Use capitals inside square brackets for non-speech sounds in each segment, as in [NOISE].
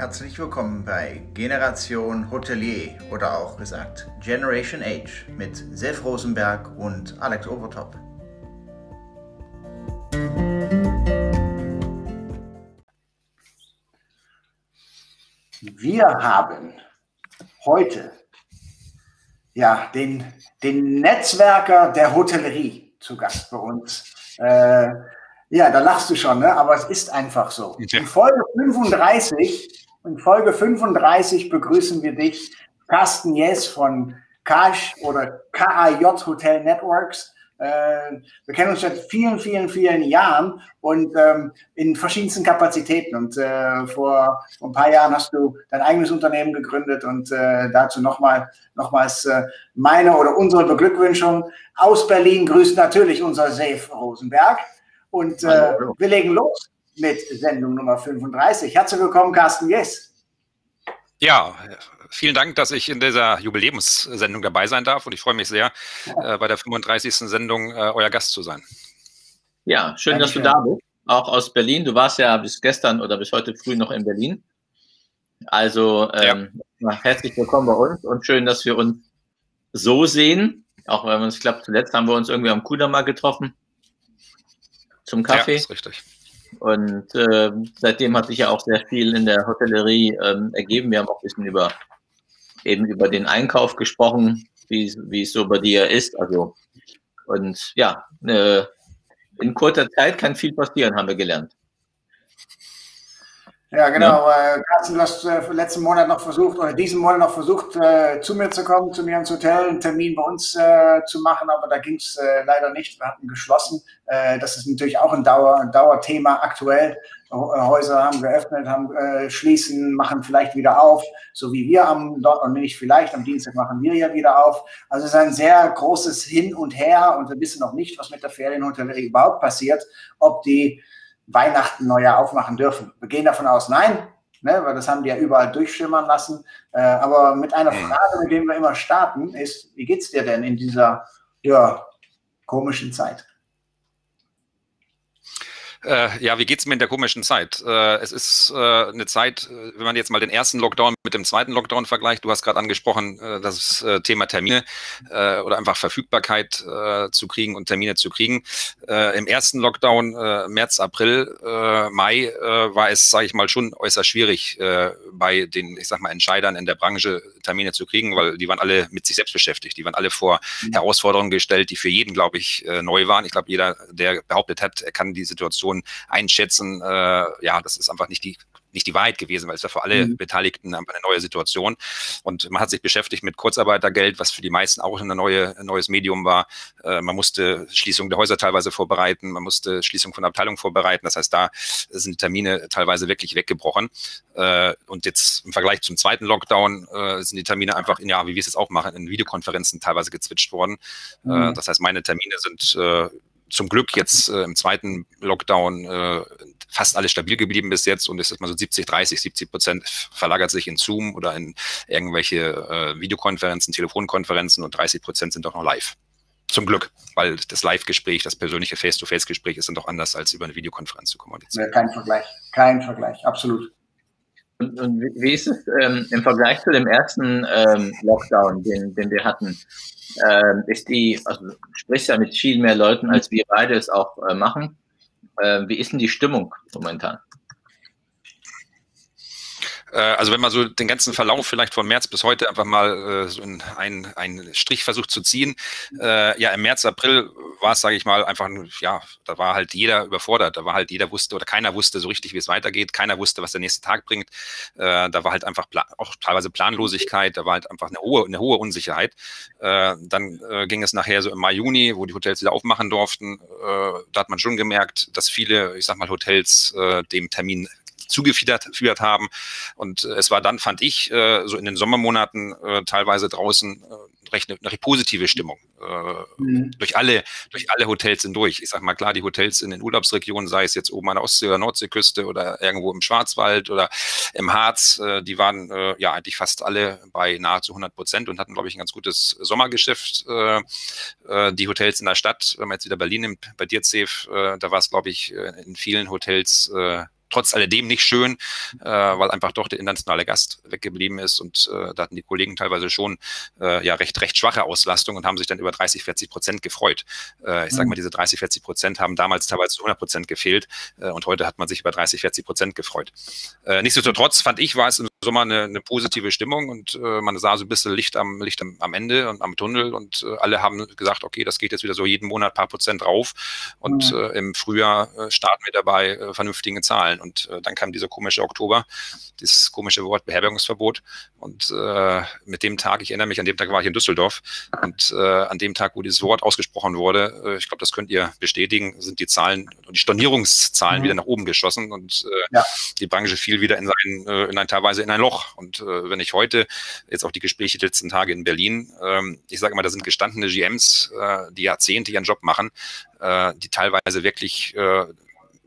Herzlich willkommen bei Generation Hotelier oder auch gesagt Generation Age mit Sef Rosenberg und Alex Overtop. Wir haben heute ja, den, den Netzwerker der Hotellerie zu Gast bei uns. Äh, ja, da lachst du schon, ne? aber es ist einfach so. In Folge 35, in Folge 35 begrüßen wir dich, Carsten Jess von KAJ oder KAJ Hotel Networks. Äh, wir kennen uns seit vielen, vielen, vielen Jahren und ähm, in verschiedensten Kapazitäten. Und äh, vor, ein paar Jahren hast du dein eigenes Unternehmen gegründet und äh, dazu nochmal, nochmals meine oder unsere Beglückwünschung. Aus Berlin grüßt natürlich unser Safe Rosenberg. Und wir legen los mit Sendung Nummer 35. Herzlich willkommen, Carsten Yes. Ja, vielen Dank, dass ich in dieser Jubiläumssendung dabei sein darf und ich freue mich sehr, äh, bei der 35. Sendung äh, euer Gast zu sein. Ja, schön, Dankeschön. dass du da bist. Auch aus Berlin. Du warst ja bis gestern oder bis heute früh noch in Berlin. Also ähm, ja. herzlich willkommen bei uns und schön, dass wir uns so sehen. Auch wenn uns, ich glaube, zuletzt haben wir uns irgendwie am Kudamm mal getroffen zum Kaffee. Ja, ist richtig. Und äh, seitdem hat sich ja auch sehr viel in der Hotellerie ähm, ergeben. Wir haben auch ein bisschen über eben über den Einkauf gesprochen, wie, wie es so bei dir ist. Also und ja, äh, in kurzer Zeit kann viel passieren, haben wir gelernt. Ja, genau. Ja. Äh, Carsten, du hast äh, letzten Monat noch versucht, oder diesen Monat noch versucht, äh, zu mir zu kommen, zu mir ins Hotel, einen Termin bei uns äh, zu machen, aber da ging es äh, leider nicht. Wir hatten geschlossen. Äh, das ist natürlich auch ein, Dauer, ein Dauerthema aktuell. Äh, Häuser haben geöffnet, haben äh, schließen, machen vielleicht wieder auf, so wie wir am und nicht vielleicht am Dienstag machen wir ja wieder auf. Also es ist ein sehr großes Hin und Her und wir wissen noch nicht, was mit der Ferienhotellerie überhaupt passiert, ob die Weihnachten, Neujahr aufmachen dürfen. Wir gehen davon aus, nein, ne, weil das haben die ja überall durchschimmern lassen. Äh, aber mit einer mhm. Frage, mit der wir immer starten, ist, wie geht's dir denn in dieser ja, komischen Zeit? Äh, ja, wie geht's mir in der komischen Zeit? Äh, es ist äh, eine Zeit, äh, wenn man jetzt mal den ersten Lockdown mit dem zweiten Lockdown vergleicht, du hast gerade angesprochen, äh, das äh, Thema Termine oder einfach Verfügbarkeit zu kriegen und Termine zu kriegen. Im ersten Lockdown, März, April, Mai, war es, sage ich mal, schon äußerst schwierig bei den, ich sag mal, Entscheidern in der Branche Termine zu kriegen, weil die waren alle mit sich selbst beschäftigt. Die waren alle vor mhm. Herausforderungen gestellt, die für jeden, glaube ich, neu waren. Ich glaube, jeder, der behauptet hat, er kann die Situation Situation einschätzen. Äh, ja, das ist einfach nicht die nicht die Wahrheit gewesen, weil es war für alle mhm. Beteiligten eine neue Situation. Und man hat sich beschäftigt mit Kurzarbeitergeld, was für die meisten auch ein, neue, neues Medium war. Äh, man musste Schließung der Häuser teilweise vorbereiten, man musste Schließung von Abteilungen vorbereiten. Das heißt, da sind Termine teilweise wirklich weggebrochen. Äh, und jetzt im Vergleich zum zweiten Lockdown äh, sind die Termine einfach, in, ja, wie wir es jetzt auch machen, in Videokonferenzen teilweise gezwitscht worden. Mhm. das heißt, meine Termine sind zum Glück jetzt äh, im zweiten Lockdown äh, fast alles stabil geblieben bis jetzt und es ist mal so 70, 30, 70 Prozent verlagert sich in Zoom oder in irgendwelche äh, Videokonferenzen, Telefonkonferenzen und 30 Prozent sind doch noch live. Zum Glück, weil das Live-Gespräch, das persönliche Face-to-Face-Gespräch ist dann doch anders als über eine Videokonferenz zu kommunizieren. kein Vergleich, kein Vergleich, absolut. Und, und wie ist es ähm, im Vergleich zu dem ersten ähm, Lockdown, den, den wir hatten? Ähm, ist die, also sprichst ja mit viel mehr Leuten, als wir beide es auch äh, machen. Ähm, wie ist denn die Stimmung momentan? Äh, also wenn man so den ganzen Verlauf vielleicht von März bis heute einfach mal äh, so in einen, einen Strich versucht zu ziehen, äh, ja im März, April war es, sage ich mal, einfach, ja, da war halt jeder überfordert, da war halt jeder wusste oder keiner wusste so richtig, wie es weitergeht, keiner wusste, was der nächste Tag bringt, äh, da war halt einfach auch teilweise Planlosigkeit, da war halt einfach eine hohe, eine hohe Unsicherheit. Äh, dann äh, ging es nachher so im Mai, Juni, wo die Hotels wieder aufmachen durften, da hat man schon gemerkt, dass viele, ich sag mal, Hotels dem Termin zugeführt haben. Und äh, es war dann, fand ich, äh, so in den Sommermonaten äh, teilweise draußen recht eine, eine positive Stimmung mhm. durch alle durch alle Hotels hindurch. Ich sag mal klar, die Hotels in den Urlaubsregionen, sei es jetzt oben an der Ostsee oder Nordseeküste oder irgendwo im Schwarzwald oder im Harz, die waren ja eigentlich fast alle bei nahezu 100 Prozent und hatten, glaube ich, ein ganz gutes Sommergeschäft. die Hotels in der Stadt, wenn man jetzt wieder Berlin nimmt, bei dir, Zef, da war es, glaube ich, in vielen Hotels trotz alledem nicht schön, äh, weil einfach doch der internationale Gast weggeblieben ist und äh, da hatten die Kollegen teilweise schon äh, ja recht, recht schwache Auslastung und haben sich dann über 30, 40 Prozent gefreut. Äh, ich sage mhm. mal, diese 30, 40 Prozent haben damals teilweise zu 100 Prozent gefehlt äh, und heute hat man sich über 30, 40 Prozent gefreut. Äh, nichtsdestotrotz fand ich, war es im Sommer eine, eine positive Stimmung und äh, man sah so ein bisschen Licht am Licht am, am Ende und am Tunnel und äh, alle haben gesagt, okay, das geht jetzt wieder so jeden Monat paar Prozent rauf und mhm. äh, im Frühjahr äh, starten wir dabei äh, vernünftigen Zahlen und äh, dann kam dieser komische Oktober, dieses komische Wort Beherbergungsverbot und äh, mit dem Tag, ich erinnere mich, an dem Tag war ich in Düsseldorf und äh, an dem Tag, wo dieses Wort ausgesprochen wurde, äh, ich glaube, das könnt ihr bestätigen, sind die Zahlen und die Stornierungszahlen mhm. wieder nach oben geschossen und äh, ja. die Branche fiel wieder in, sein, äh, in ein teilweise in ein Loch. Und wenn ich heute jetzt auch die Gespräche die letzten Tage in Berlin, ähm, ich sage mal, da sind gestandene GMs, die Jahrzehnte ihren Job machen, die teilweise wirklich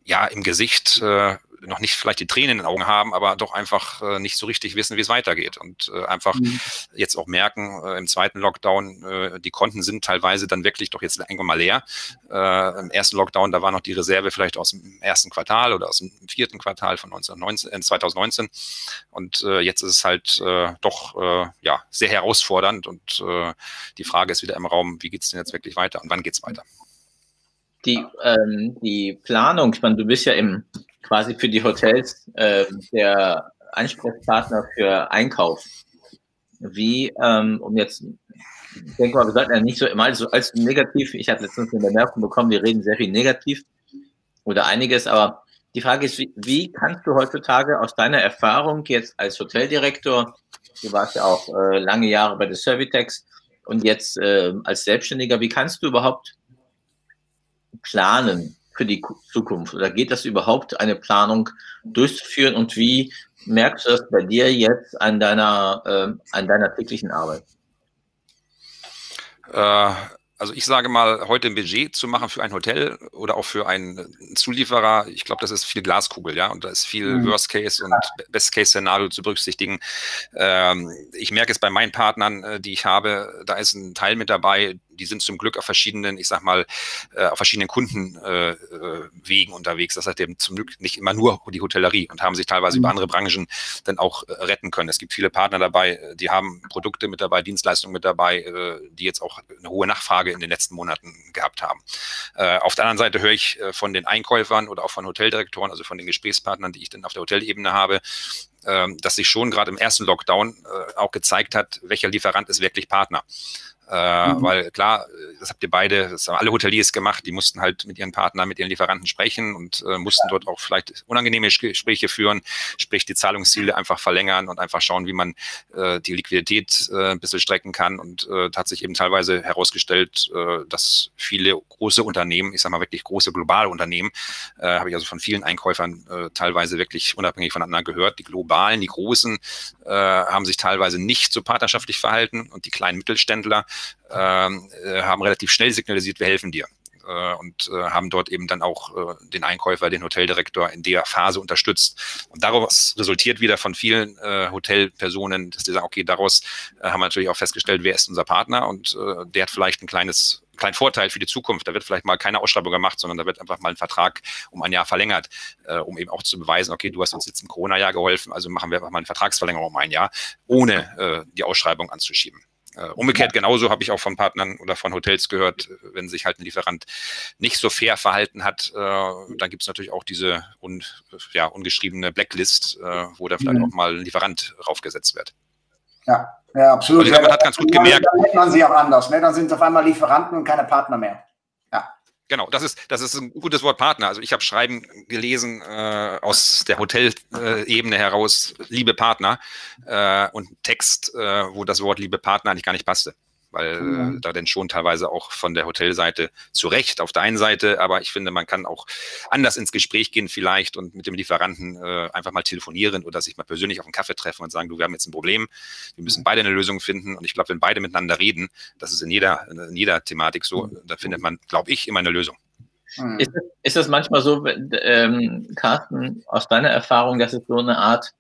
ja im Gesicht äh, noch nicht vielleicht die Tränen in den Augen haben, aber doch einfach äh, nicht so richtig wissen, wie es weitergeht und äh, einfach mhm. jetzt auch merken, äh, im zweiten Lockdown, äh, die Konten sind teilweise dann wirklich doch jetzt irgendwann mal leer. Äh, Im ersten Lockdown, da war noch die Reserve vielleicht aus dem ersten Quartal oder aus dem vierten Quartal von 1919, äh, 2019 und äh, jetzt ist es halt äh, doch äh, ja, sehr herausfordernd und äh, die Frage ist wieder im Raum, wie geht es denn jetzt wirklich weiter und wann geht es weiter? Die, ähm, die Planung, ich meine, du bist ja im quasi für die Hotels äh, der Ansprechpartner für Einkauf. Wie, ähm, um jetzt, ich denke mal, wir sollten ja nicht so immer so als negativ, ich hatte letztens eine Bemerkung bekommen, wir reden sehr viel negativ oder einiges, aber die Frage ist, wie, wie kannst du heutzutage aus deiner Erfahrung jetzt als Hoteldirektor, du warst ja auch äh, lange Jahre bei der Servitex und jetzt äh, als Selbstständiger, wie kannst du überhaupt planen? für die Zukunft? Oder geht das überhaupt, eine Planung durchzuführen? Und wie merkst du das bei dir jetzt an deiner, äh, an deiner täglichen Arbeit? Äh, also ich sage mal, heute ein Budget zu machen für ein Hotel oder auch für einen Zulieferer, ich glaube, das ist viel Glaskugel, ja, und da ist viel mhm. Worst Case und Best Case Szenario zu berücksichtigen. Ähm, ich merke es bei meinen Partnern, äh, die ich habe, da ist ein Teil mit dabei, die sind zum Glück auf verschiedenen, ich sag mal, äh, auf verschiedenen Kundenwegen äh, unterwegs. Das heißt eben zum Glück nicht immer nur die Hotellerie und haben sich teilweise mhm. über andere Branchen dann auch äh, retten können. Es gibt viele Partner dabei, die haben Produkte mit dabei, Dienstleistungen mit dabei, äh, die jetzt auch eine hohe Nachfrage in den letzten Monaten gehabt haben. Äh, auf der anderen Seite höre ich äh, von den Einkäufern oder auch von Hoteldirektoren, also von den Gesprächspartnern, die ich dann auf der Hotelebene habe, ähm, dass sich schon gerade im ersten Lockdown auch gezeigt hat, welcher Lieferant ist wirklich Partner. Äh, mhm. Weil klar, das habt ihr beide, das haben alle Hoteliers gemacht, die mussten halt mit ihren Partnern, mit ihren Lieferanten sprechen und äh, mussten dort auch vielleicht unangenehme Gespräche führen, sprich die Zahlungsziele einfach verlängern und einfach schauen, wie man äh, die Liquidität äh, ein bisschen strecken kann. Und äh, hat sich eben teilweise herausgestellt, äh, dass viele große Unternehmen, ich sage mal wirklich große globale Unternehmen, äh, habe ich also von vielen Einkäufern äh, teilweise wirklich unabhängig voneinander gehört. Die globalen, die großen äh, haben sich teilweise nicht so partnerschaftlich verhalten und die kleinen Mittelständler ähm, äh, haben relativ schnell signalisiert, wir helfen dir äh, und äh, haben dort eben dann auch äh, den Einkäufer, den Hoteldirektor in der Phase unterstützt. Und daraus resultiert wieder von vielen äh, Hotelpersonen, dass die sagen, okay, daraus äh, haben wir natürlich auch festgestellt, wer ist unser Partner und äh, der hat vielleicht ein kleines kleinen Vorteil für die Zukunft. Da wird vielleicht mal keine Ausschreibung gemacht, sondern da wird einfach mal ein Vertrag um ein Jahr verlängert, äh, um eben auch zu beweisen, okay, du hast uns jetzt im Corona-Jahr geholfen, also machen wir einfach mal eine Vertragsverlängerung um ein Jahr, ohne äh, die Ausschreibung anzuschieben. Äh, umgekehrt genauso habe ich auch von Partnern oder von Hotels gehört, wenn sich halt ein Lieferant nicht so fair verhalten hat, äh, dann gibt es natürlich auch diese un, ja, ungeschriebene Blacklist, äh, wo da vielleicht mhm. auch mal ein Lieferant raufgesetzt wird. Ja, ja absolut. Also, glaube, man hat ganz gut gemerkt. Dann nennt man sie auch anders. Ne? Dann sind es auf einmal Lieferanten und keine Partner mehr. Genau, das ist, das ist ein gutes Wort Partner. Also ich habe Schreiben gelesen äh, aus der Hotelebene heraus, liebe Partner, äh, und Text, äh, wo das Wort liebe Partner eigentlich gar nicht passte weil mhm. äh, da denn schon teilweise auch von der Hotelseite zu Recht auf der einen Seite, aber ich finde, man kann auch anders ins Gespräch gehen vielleicht und mit dem Lieferanten äh, einfach mal telefonieren oder sich mal persönlich auf einen Kaffee treffen und sagen, du, wir haben jetzt ein Problem, wir müssen beide eine Lösung finden und ich glaube, wenn beide miteinander reden, das ist in jeder, in jeder Thematik so, da findet man, glaube ich, immer eine Lösung. Mhm. Ist, es, ist es manchmal so, ähm, Carsten, aus deiner Erfahrung, dass es so eine Art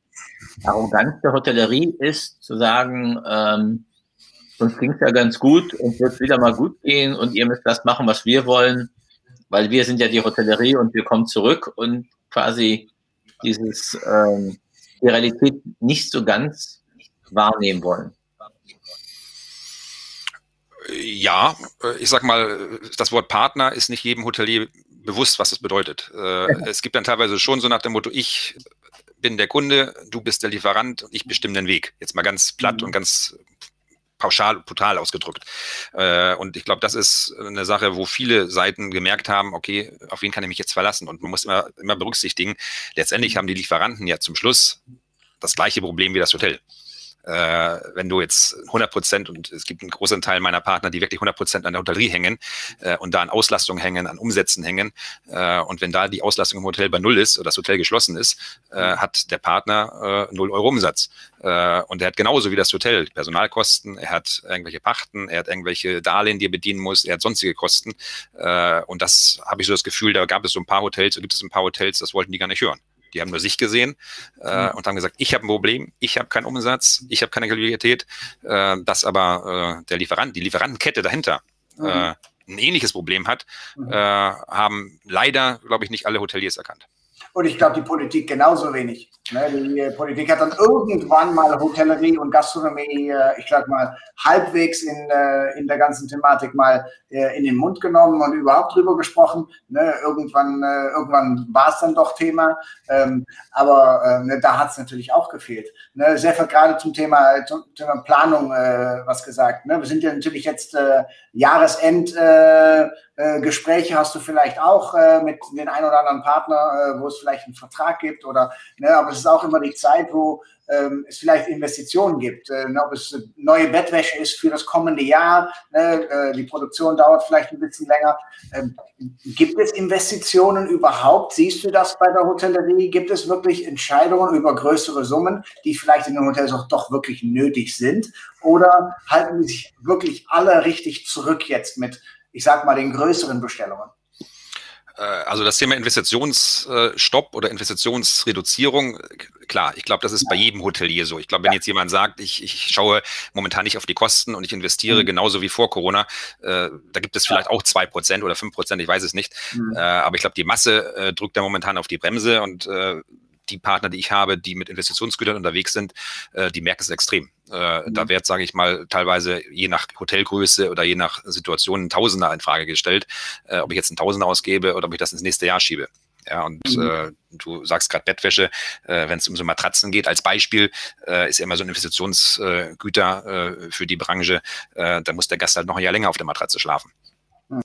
Arroganz der Hotellerie ist, zu sagen, ähm, uns ging es ja ganz gut und wird wieder mal gut gehen und ihr müsst das machen, was wir wollen, weil wir sind ja die Hotellerie und wir kommen zurück und quasi dieses ähm, die Realität nicht so ganz wahrnehmen wollen. Ja, äh, ich sag mal, das Wort Partner ist nicht jedem Hotelier bewusst, was es bedeutet. Äh, es gibt dann teilweise schon so nach dem Motto, ich bin der Kunde, du bist der Lieferant und ich bestimme den Weg. Jetzt mal ganz platt mhm. und ganz pauschal, brutal ausgedrückt. Äh, und ich glaube, das ist eine Sache, wo viele Seiten gemerkt haben, okay, auf wen kann ich mich jetzt verlassen? Und man muss immer, immer berücksichtigen, letztendlich haben die Lieferanten ja zum Schluss das gleiche Problem wie das Hotel äh, wenn du jetzt 100 Prozent und es gibt einen großen Teil meiner Partner, die wirklich 100 Prozent an der Hotellerie hängen äh, und da an Auslastung hängen, an Umsätzen hängen äh, und wenn da die Auslastung im Hotel bei Null ist oder das Hotel geschlossen ist, äh, hat der Partner äh, 0 Euro Umsatz. Äh, und er hat genauso wie das Hotel Personalkosten, er hat irgendwelche Pachten, er hat irgendwelche Darlehen, die er bedienen muss, er hat sonstige Kosten. Und das habe ich so das Gefühl, da gab es so ein paar Hotels, da gibt es ein paar Hotels, das wollten die gar nicht hören. Die haben nur sich gesehen äh, mhm. und haben gesagt, ich habe ein Problem, ich habe keinen Umsatz, ich habe keine Qualität, äh, dass aber äh, der Lieferant, die Lieferantenkette dahinter mhm. äh, ein ähnliches Problem hat, mhm. äh, haben leider, glaube ich, nicht alle Hoteliers erkannt. Und ich glaube, die Politik genauso wenig. Ne? Die Politik hat dann irgendwann mal Hotellerie und Gastronomie, äh, ich sag mal, halbwegs in, äh, in der ganzen Thematik mal äh, in den Mund genommen und überhaupt drüber gesprochen. Ne? Irgendwann, irgendwann war es dann doch Thema. Ähm, aber ne, da hat es natürlich auch gefehlt. Sehr viel gerade zum Thema, zum Thema Planung was gesagt. Wir sind ja natürlich jetzt Jahresend. Gespräche hast du vielleicht auch mit den ein oder anderen Partner, wo es vielleicht einen Vertrag gibt oder, ne, aber es ist auch immer die Zeit, wo ähm, es vielleicht Investitionen gibt. Äh, ne, ob es neue Bettwäsche ist für das kommende Jahr, ne, äh, die Produktion dauert vielleicht ein bisschen länger. Ähm, gibt es Investitionen überhaupt? Siehst du das bei der Hotellerie? Gibt es wirklich Entscheidungen über größere Summen, die vielleicht in den Hotels auch doch wirklich nötig sind? Oder halten sich wirklich alle richtig zurück jetzt mit, ich sag mal, den größeren Bestellungen? Äh, also das Thema Investitionsstopp oder Investitionsreduzierung, klar, ich glaube, das ist bei jedem Hotelier so. Ich glaube, wenn ja. jetzt jemand sagt, ich, ich schaue momentan nicht auf die Kosten und ich investiere mhm. genauso wie vor Corona, äh, da gibt es vielleicht auch zwei Prozent oder fünf Prozent, ich weiß es nicht. Mhm. Äh, aber ich glaube, die Masse äh, drückt da momentan auf die Bremse und äh, die Partner, die ich habe, die mit Investitionsgütern unterwegs sind, äh, die merken es extrem. Äh, mhm. Da wird, sage ich mal, teilweise je nach Hotelgröße oder je nach Situation ein Tausender in Frage gestellt, äh, ob ich jetzt ein Tausender ausgebe oder ob ich das ins nächste Jahr schiebe. Ja, und mhm. äh, du sagst gerade Bettwäsche, äh, wenn es um so Matratzen geht, als Beispiel, äh, ist immer so ein Investitionsgüter äh, für die Branche, äh, da muss der Gast halt noch ein Jahr länger auf der Matratze schlafen.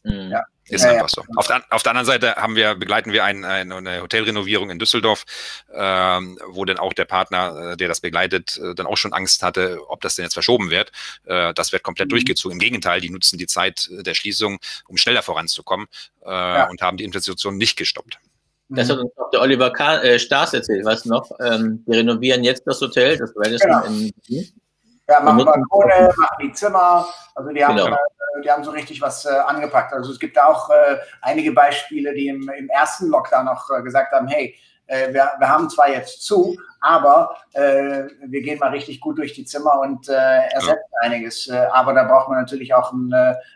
Mhm. Ja. Ist ja, einfach so. Auf der, auf der, anderen Seite haben wir, begleiten wir ein, ein, eine Hotelrenovierung in Düsseldorf, ähm, wo dann auch der Partner, äh, der das begleitet, äh, dann auch schon Angst hatte, ob das denn jetzt verschoben wird. Äh, das wird komplett mhm. durchgezogen. Im Gegenteil, die nutzen die Zeit der Schließung, um schneller voranzukommen äh, ja. und haben die Investition nicht gestoppt. Das hat uns auch der Oliver K äh, Stars erzählt, weißt du noch? Ähm, wir renovieren jetzt das Hotel, das Radisson genau. in Berlin. Ja, machen Balkone, machen die Zimmer. Also die haben, genau. äh, die haben so richtig was äh, angepackt. Also es gibt auch äh, einige Beispiele, die im, im ersten Lockdown noch äh, gesagt haben, hey, äh, wir, wir haben zwar jetzt zu, aber äh, wir gehen mal richtig gut durch die Zimmer und ersetzen ja. einiges. aber da braucht man natürlich auch einen,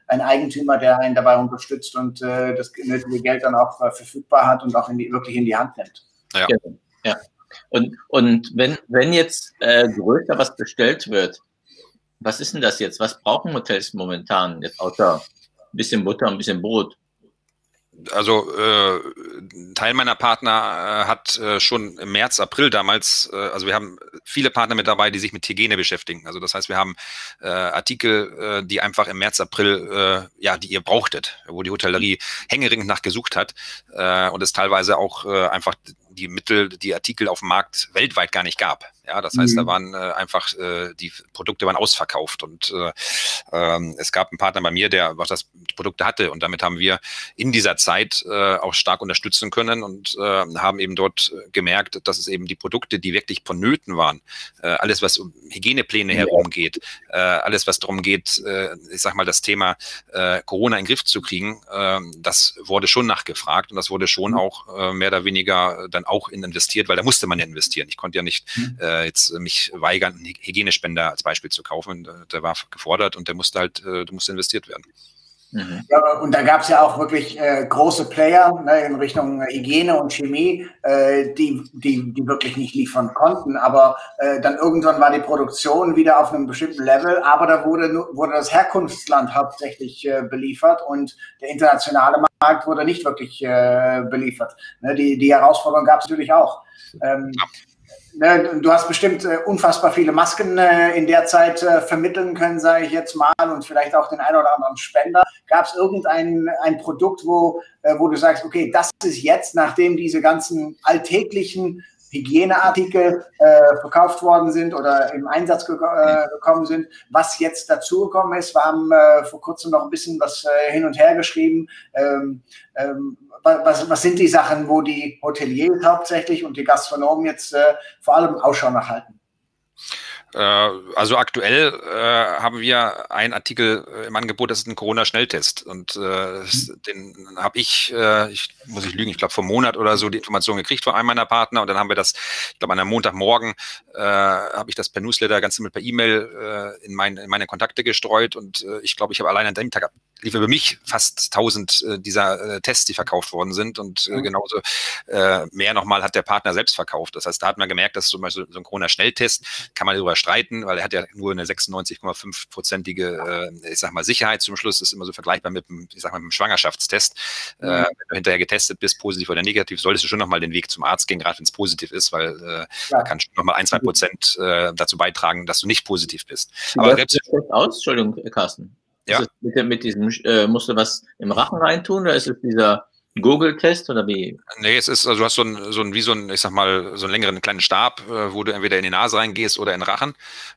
einen Eigentümer, der einen dabei unterstützt und das nötige Geld dann auch verfügbar hat und auch in die, wirklich in die Hand nimmt. Ja. ja. Und, und wenn, wenn jetzt äh, größer was bestellt wird, was ist denn das jetzt? Was brauchen Hotels momentan? Jetzt außer ein bisschen Butter, ein bisschen Brot also äh, Teil meiner Partner äh, hat äh, schon im März, April damals, äh, also wir haben viele Partner mit dabei, die sich mit Hygiene beschäftigen. Also das heißt, wir haben äh, Artikel, äh, die einfach im März, April, äh, ja, die ihr brauchtet, wo die Hotellerie hängeringend nach gesucht hat äh, und es teilweise auch äh, einfach die Mittel, die Artikel auf dem Markt weltweit gar nicht gab. Ja, das heißt, mhm. da waren äh, einfach äh, die Produkte waren ausverkauft und äh, ähm, es gab einen Partner bei mir, der was das die Produkte hatte und damit haben wir in dieser Zeit äh, auch stark unterstützen können und äh, haben eben dort gemerkt, dass es eben die Produkte, die wirklich vonnöten waren, äh, alles was um Hygienepläne herumgeht, äh, alles was darum geht, äh, ich sag mal das Thema äh, Corona in den Griff zu kriegen, äh, das wurde schon nachgefragt und das wurde schon mhm. auch äh, mehr oder weniger dann auch in investiert, weil da musste man ja investieren. Ich konnte ja nicht äh, äh, jetzt mich weigern, einen Hygienespender als Beispiel zu kaufen. Der war gefordert und der musste halt, äh, der musste investiert werden. Mhm. Ja, und da gab es ja auch wirklich äh, große Player ne, in Richtung Hygiene und Chemie, äh, die, die, die wirklich nicht liefern konnten. Aber äh, dann irgendwann war die Produktion wieder auf einem bestimmten Level, aber da wurde, wurde das Herkunftsland hauptsächlich äh, beliefert und der internationale Markt wurde nicht wirklich äh, beliefert. Ne, die, die Herausforderung gab es natürlich auch. Ähm, ja. Ne, du hast bestimmt äh, unfassbar viele Masken äh, in der Zeit äh, vermitteln können, sage ich jetzt mal, und vielleicht auch den einen oder anderen Spender. Gab es irgendein ein Produkt, wo, äh, wo du sagst, okay, das ist jetzt, nachdem diese ganzen alltäglichen Hygieneartikel äh, verkauft worden sind oder im Einsatz ge äh, gekommen sind, was jetzt dazugekommen ist. Wir haben vor kurzem noch ein bisschen was hin und her geschrieben. Ähm, ähm, was, was sind die Sachen, wo die Hoteliers hauptsächlich und die Gastronomen jetzt äh, vor allem Ausschau nachhalten? Äh, also aktuell äh, haben wir einen Artikel äh, im Angebot, das ist ein Corona-Schnelltest. Und äh, mhm. den habe ich, äh, ich muss ich lügen, ich glaube vor einem Monat oder so die Information gekriegt von einem meiner Partner. Und dann haben wir das, ich glaube an einem Montagmorgen äh, habe ich das per Newsletter ganz mit per E-Mail in, mein, in meine Kontakte gestreut. Und ich glaube, ich habe allein an dem Tag lief über mich fast 1000 äh, dieser äh, Tests, die verkauft worden sind. Und äh, mhm. genauso äh, mehr nochmal hat der Partner selbst verkauft. Das heißt, da hat man gemerkt, dass zum Beispiel so ein Corona-Schnelltest kann man darüber streiten, weil er hat ja nur eine 96,5-prozentige, äh, ich sag mal, Sicherheit zum Schluss. Das ist immer so vergleichbar mit einem, ich sag mal, mit einem Schwangerschaftstest. Äh, mhm. Äh, wenn du hinterher getestet bist, positiv oder negativ, solltest du schon nochmal den Weg zum Arzt gehen, gerade wenn es positiv ist, weil äh, ja. da kann schon nochmal ein, zwei Prozent äh, dazu beitragen, dass du nicht positiv bist. Aber selbst aus, Entschuldigung, Carsten. Ja. Mit, mit, diesem, äh, musst du was im Rachen reintun oder ist es dieser Google-Test oder wie? Nee, es ist, also du hast so ein, so ein, wie so ein, ich sag mal, so einen längeren kleinen Stab, äh, wo du entweder in die Nase reingehst oder in den Rachen.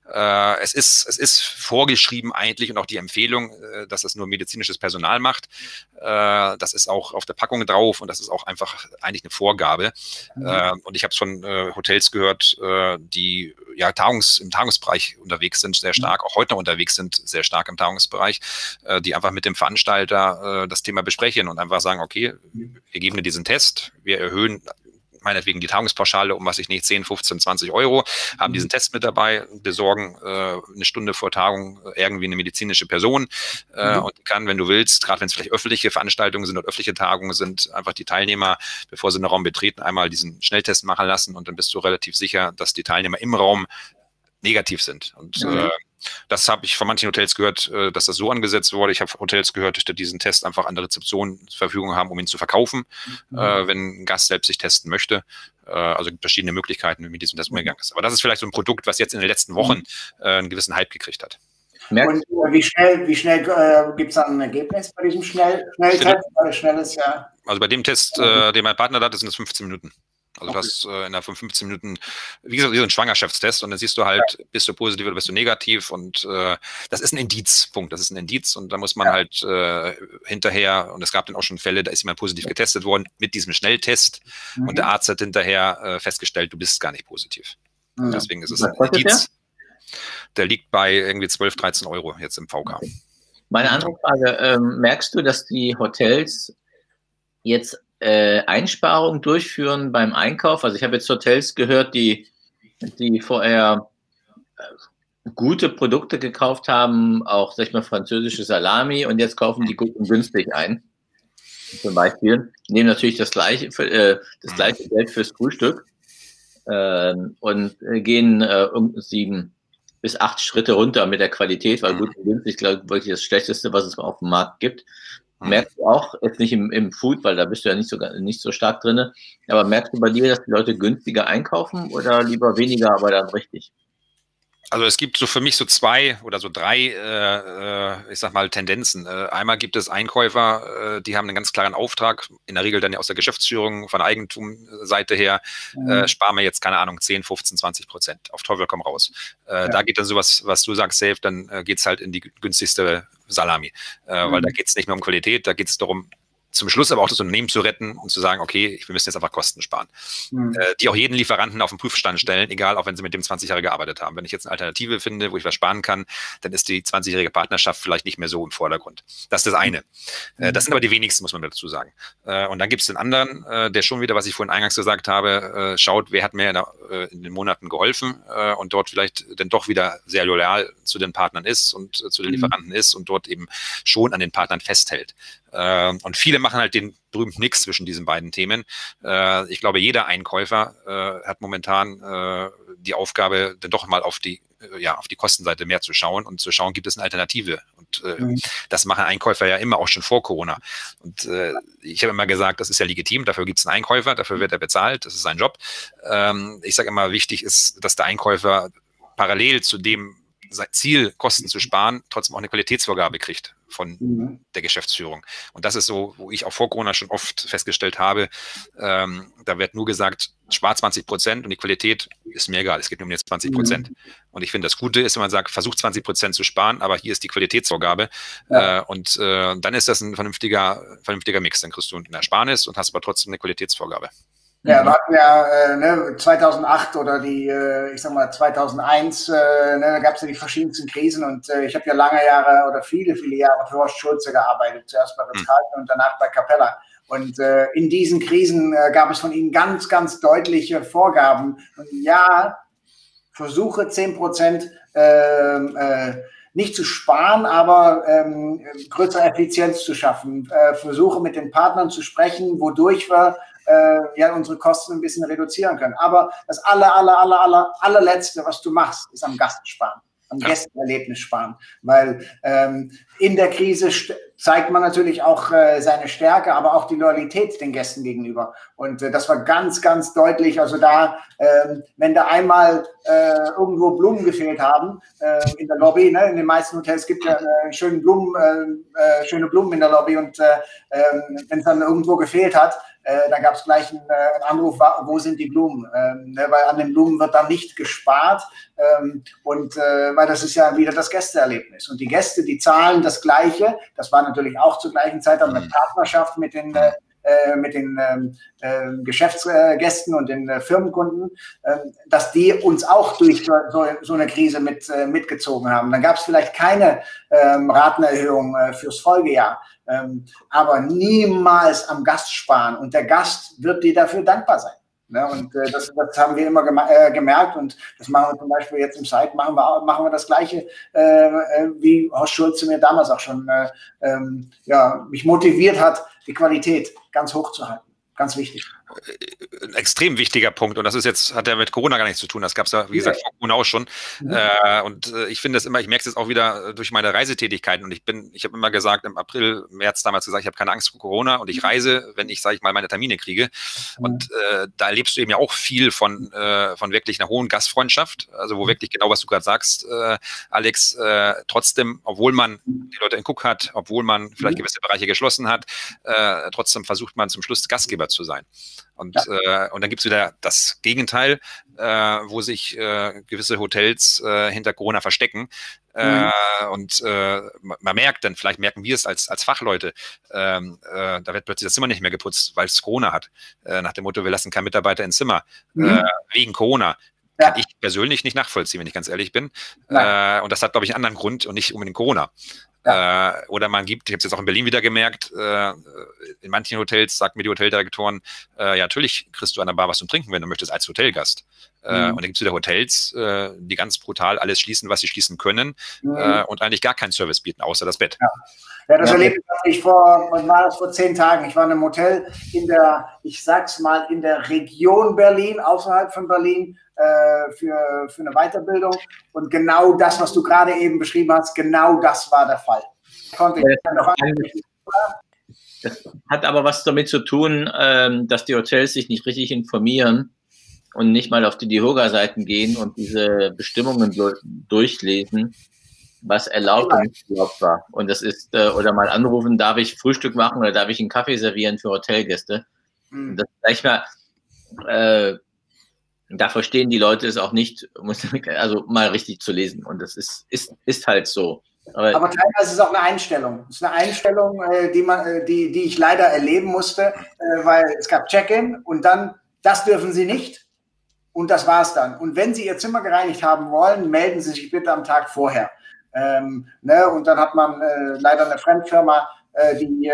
Äh, es ist, es ist vorgeschrieben eigentlich und auch die Empfehlung, äh, dass das nur medizinisches Personal macht. Äh, das ist auch auf der Packung drauf und das ist auch einfach eigentlich eine Vorgabe. Mhm. Äh, und ich habe es von äh, Hotels gehört, äh, die ja Tagungs, im Tagungsbereich unterwegs sind, sehr mhm. stark, auch heute noch unterwegs sind, sehr stark im Tagungsbereich, äh, die einfach mit dem Veranstalter äh, das Thema besprechen und einfach sagen, okay, wir geben dir diesen Test, wir erhöhen meinetwegen die Tagungspauschale um, was ich nicht, 10, 15, 20 Euro, haben diesen Test mit dabei, besorgen äh, eine Stunde vor Tagung irgendwie eine medizinische Person äh, mhm. und kann, wenn du willst, gerade wenn es vielleicht öffentliche Veranstaltungen sind oder öffentliche Tagungen sind, einfach die Teilnehmer, bevor sie den Raum betreten, einmal diesen Schnelltest machen lassen und dann bist du relativ sicher, dass die Teilnehmer im Raum negativ sind. Und mhm. äh, das habe ich von manchen Hotels gehört, äh, dass das so angesetzt wurde. Ich habe Hotels gehört, die diesen Test einfach an der Rezeption zur Verfügung haben, um ihn zu verkaufen, mhm. äh, wenn ein Gast selbst sich testen möchte. Äh, also gibt verschiedene Möglichkeiten, wie mit diesem Test umgegangen ist. Aber das ist vielleicht so ein Produkt, was jetzt in den letzten Wochen äh, einen gewissen Hype gekriegt hat. Und äh, wie schnell, wie schnell äh, gibt es dann ein Ergebnis bei diesem Schnell, Schnelltest? Schnell ist ja also bei dem Test, äh, den mein Partner hat, sind es 15 Minuten. Also okay. das äh, innerhalb von 15 Minuten, wie gesagt, so ein Schwangerschaftstest und dann siehst du halt, ja. bist du positiv oder bist du negativ und äh, das ist ein Indizpunkt, das ist ein Indiz und da muss man ja. halt äh, hinterher, und es gab dann auch schon Fälle, da ist jemand positiv getestet worden mit diesem Schnelltest mhm. und der Arzt hat hinterher äh, festgestellt, du bist gar nicht positiv. Mhm. Deswegen ist es ein Indiz. Der liegt bei irgendwie 12, 13 Euro jetzt im VK. Meine andere Frage, ähm, merkst du, dass die Hotels jetzt äh, Einsparungen durchführen beim Einkauf. Also ich habe jetzt Hotels gehört, die, die vorher äh, gute Produkte gekauft haben, auch sag ich mal französische Salami und jetzt kaufen die gut und günstig ein. Zum Beispiel nehmen natürlich das gleiche, äh, das gleiche Geld fürs Frühstück äh, und gehen äh, um sieben bis acht Schritte runter mit der Qualität, weil gut und günstig, glaube ich, wirklich das Schlechteste, was es auf dem Markt gibt. Mhm. Merkst du auch, jetzt nicht im, im Food, weil da bist du ja nicht so, nicht so stark drin, aber merkst du bei dir, dass die Leute günstiger einkaufen oder lieber weniger, aber dann richtig? Also es gibt so für mich so zwei oder so drei, äh, äh, ich sag mal, Tendenzen. Äh, einmal gibt es Einkäufer, äh, die haben einen ganz klaren Auftrag, in der Regel dann ja aus der Geschäftsführung, von Eigentumseite her, mhm. Sparen wir jetzt, keine Ahnung, 10, 15, 20 Prozent. Auf Teufel komm raus. Ja. Da geht dann sowas, was du sagst, safe, dann äh, geht es halt in die günstigste Salami. Mhm. Weil da mhm. geht es nicht mehr um Qualität, da geht es darum, zum Schluss aber auch das Unternehmen zu retten und zu sagen, okay, wir müssen jetzt einfach Kosten sparen. Mhm. Äh, die auch jeden Lieferanten auf den Prüfstand stellen, egal, auch wenn sie mit dem 20 Jahre gearbeitet haben. Wenn ich jetzt eine Alternative finde, wo ich was sparen kann, dann ist die 20-jährige Partnerschaft vielleicht nicht mehr so im Vordergrund. Das ist das eine. Mhm. Äh, das sind aber die wenigsten, muss man dazu sagen. Äh, und dann gibt es den anderen, äh, der schon wieder, was ich vorhin eingangs gesagt habe, äh, schaut, wer hat mir in, der, äh, in den Monaten geholfen und dort vielleicht dann doch wieder sehr loyal zu den Partnern ist und zu den mhm. Lieferanten ist und dort eben schon an den Partnern festhält. Ähm, und viele machen halt den berühmten Mix zwischen diesen beiden Themen. Äh, ich glaube, jeder Einkäufer äh, hat momentan äh, die Aufgabe, dann doch mal auf die ja, auf die Kostenseite mehr zu schauen und zu schauen, gibt es eine Alternative. Und äh, mhm. das machen Einkäufer ja immer auch schon vor Corona. Und äh, ich habe immer gesagt, das ist ja legitim, dafür gibt es einen Einkäufer, dafür wird er bezahlt, das ist sein Job. Ähm, ich sage immer, wichtig ist, dass der Einkäufer parallel zu dem sein Ziel, Kosten zu sparen, trotzdem auch eine Qualitätsvorgabe kriegt von mhm. der Geschäftsführung. Und das ist so, wo ich auch vor Corona schon oft festgestellt habe, ähm, da wird nur gesagt, spar 20 Prozent und die Qualität ist mir egal, es geht nur um jetzt 20 Prozent. Mhm. Und ich finde, das Gute ist, wenn man sagt, versucht 20 Prozent zu sparen, aber hier ist die Qualitätsvorgabe. Ja. Äh, und äh, dann ist das ein vernünftiger, vernünftiger Mix. Dann kriegst du eine Ersparnis und hast aber trotzdem eine Qualitätsvorgabe. Ja, wir hatten ja äh, ne, 2008 oder die, äh, ich sag mal 2001, äh, ne, da gab es ja die verschiedensten Krisen und äh, ich habe ja lange Jahre oder viele, viele Jahre für Horst Schulze gearbeitet, zuerst bei Ritz-Carlton mhm. und danach bei Capella. Und äh, in diesen Krisen äh, gab es von ihnen ganz, ganz deutliche Vorgaben. Und ja, versuche 10 Prozent äh, äh, nicht zu sparen, aber ähm, größere Effizienz zu schaffen. Äh, versuche mit den Partnern zu sprechen, wodurch wir äh, ja unsere Kosten ein bisschen reduzieren können. Aber das aller, aller, aller, aller, allerletzte, was du machst, ist am Gast sparen, am. Gästenerlebnis sparen. Weil ähm, in der Krise zeigt man natürlich auch äh, seine Stärke, aber auch die Loyalität den Gästen gegenüber. Und äh, das war ganz, ganz deutlich. Also da, ähm, wenn da einmal äh, irgendwo Blumen gefehlt haben äh, in der Lobby, ne, in den meisten Hotels gibt ja äh, schöne Blumen, äh, äh, schöne Blumen in der Lobby und äh, äh, wenn es dann irgendwo gefehlt hat, äh, dann gab es gleich einen, äh, Anruf, wo sind die Blumen? Ähm, ne, weil an den Blumen wird dann nicht gespart ähm, und äh, weil das ist ja wieder das Gästeerlebnis. Und die Gäste, die zahlen das Gleiche. Das war natürlich auch zur gleichen Zeit dann eine mhm. Partnerschaft mit den äh, mit den ähm, äh, Geschäftsgästen und den äh, Firmenkunden, ähm, dass die uns auch durch so, so eine Krise mit, äh, mitgezogen haben. Dann gab es vielleicht keine ähm, Ratenerhöhung äh, fürs Folgejahr, ähm, aber niemals am Gast sparen. Und der Gast wird dir dafür dankbar sein. Ne, und äh, das, das, haben wir immer äh, gemerkt und das machen wir zum Beispiel jetzt im Site, machen wir, machen wir das Gleiche, äh, äh wie Horst Schulze mir damals auch schon äh, ähm, ja, mich motiviert hat, die Qualität ganz hoch zu halten. Ganz wichtig ein extrem wichtiger Punkt und das ist jetzt, hat ja mit Corona gar nichts zu tun. Das gab es ja, wie gesagt, vor Corona auch schon. Mhm. Äh, und äh, ich finde es immer, ich merke es jetzt auch wieder durch meine Reisetätigkeiten und ich bin, ich habe immer gesagt, im April, März damals gesagt, ich habe keine Angst vor Corona und ich mhm. reise, wenn ich, sage ich mal, meine Termine kriege. Mhm. Und äh, da erlebst du eben ja auch viel von, äh, von wirklich einer hohen Gastfreundschaft, also wo wirklich genau, was du gerade sagst, äh, Alex, äh, trotzdem, obwohl man die Leute in Cook hat, obwohl man vielleicht gewisse Bereiche geschlossen hat, trotzdem versucht man zum Schluss Gastgeber zu sein. Und, ja. äh, und dann gibt es wieder das Gegenteil, äh, wo sich äh, gewisse Hotels äh, hinter Corona verstecken. Äh, mhm. und äh, man merkt dann, vielleicht merken wir es als, als Fachleute, ähm, da wird plötzlich das Zimmer nicht mehr geputzt, weil es Corona hat. nach dem Motto, wir lassen keinen Mitarbeiter ins Zimmer. Mhm. wegen Corona. Ja. Kann ich persönlich nicht nachvollziehen, wenn ich ganz ehrlich bin. Äh, und das hat, glaube ich, einen anderen Grund und nicht unbedingt Corona. Ja. Äh, oder man gibt, ich habe es jetzt auch in Berlin wieder gemerkt, äh, in manchen Hotels sagt mir die Hoteldirektoren, äh, ja, natürlich kriegst du an der Bar was zum Trinken, wenn du möchtest, als Hotelgast. Äh, mhm. Und dann gibt es wieder Hotels, äh, die ganz brutal alles schließen, was sie schließen können mhm. Äh, und eigentlich gar keinen Service bieten, außer das Bett. Ja. Ja, das ja. erlebte ich vor, was war das, vor zehn Tagen. Ich war in einem Hotel in der, ich sag's mal, in der Region Berlin, außerhalb von Berlin, äh, für, für eine Weiterbildung. Und genau das, was du gerade eben beschrieben hast, genau das war der Fall. Konnte ich dann noch das hat aber was damit zu tun, ähm, dass die Hotels sich nicht richtig informieren und nicht mal auf die DIHOGA-Seiten gehen und diese Bestimmungen durchlesen was erlaubt und nicht erlaubt war. Und das ist, äh, oder mal anrufen, darf ich Frühstück machen oder darf ich einen Kaffee servieren für Hotelgäste? Mhm. Das sag ich mal, äh, da verstehen die Leute es auch nicht, also mal richtig zu lesen. Und das ist, ist, ist halt so. Aber, aber, teilweise ist es auch eine Einstellung. Es ist eine Einstellung, äh, die, man, äh, die, die ich leider erleben musste, äh, weil es gab Check-in und dann, das dürfen Sie nicht und das war's dann. Und wenn Sie Ihr Zimmer gereinigt haben wollen, melden Sie sich bitte am Tag vorher. Ähm, ne? Und dann hat man äh, leider eine Fremdfirma, die,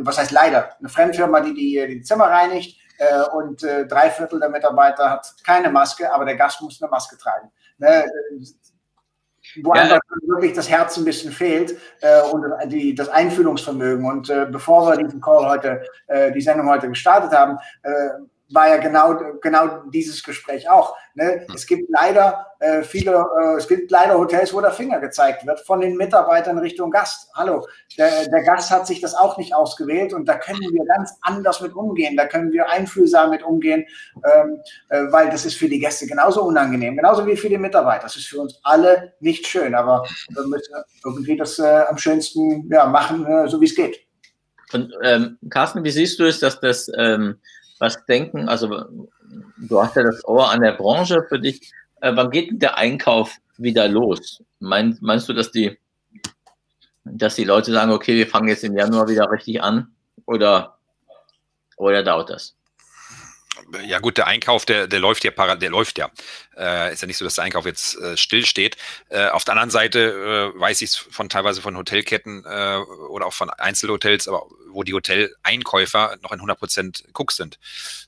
was heißt leider, eine Fremdfirma, die die, die Zimmer reinigt äh, und äh, drei Viertel der Mitarbeiter hat keine Maske, aber der Gast muss eine Maske tragen. Ne? Wo ja. einfach wirklich das Herz ein bisschen fehlt äh, und die, das Einfühlungsvermögen. Und äh, bevor wir diesen Call heute, äh, die Sendung heute gestartet haben, äh, war ja genau, genau dieses Gespräch auch. Ne? Es gibt leider äh, viele, äh, es gibt leider Hotels, wo der Finger gezeigt wird von den Mitarbeitern Richtung Gast. Hallo, der, der Gast hat sich das auch nicht ausgewählt und da können wir ganz anders mit umgehen. Da können wir einfühlsam mit umgehen, ähm, äh, weil das ist für die Gäste genauso unangenehm, genauso wie für die Mitarbeiter. Das ist für uns alle nicht schön, aber wir müssen irgendwie das äh, am schönsten ja, machen, äh, so wie es geht. Und ähm, Carsten, wie siehst du es, dass das ähm, was denken? Also du hast ja das Ohr an der Branche für dich. Äh, wann geht der Einkauf wieder los? Mein, meinst du, dass die, dass die Leute sagen, okay, wir fangen jetzt im Januar wieder richtig an? Oder, oder dauert das? ja gut, der Einkauf, der, der läuft ja parallel, der läuft ja. Äh, ist ja nicht so, dass der Einkauf jetzt äh, stillsteht. Äh, auf der anderen Seite äh, weiß ich es von teilweise von Hotelketten äh, oder auch von Einzelhotels, aber wo die Hoteleinkäufer noch in 100% Cook sind.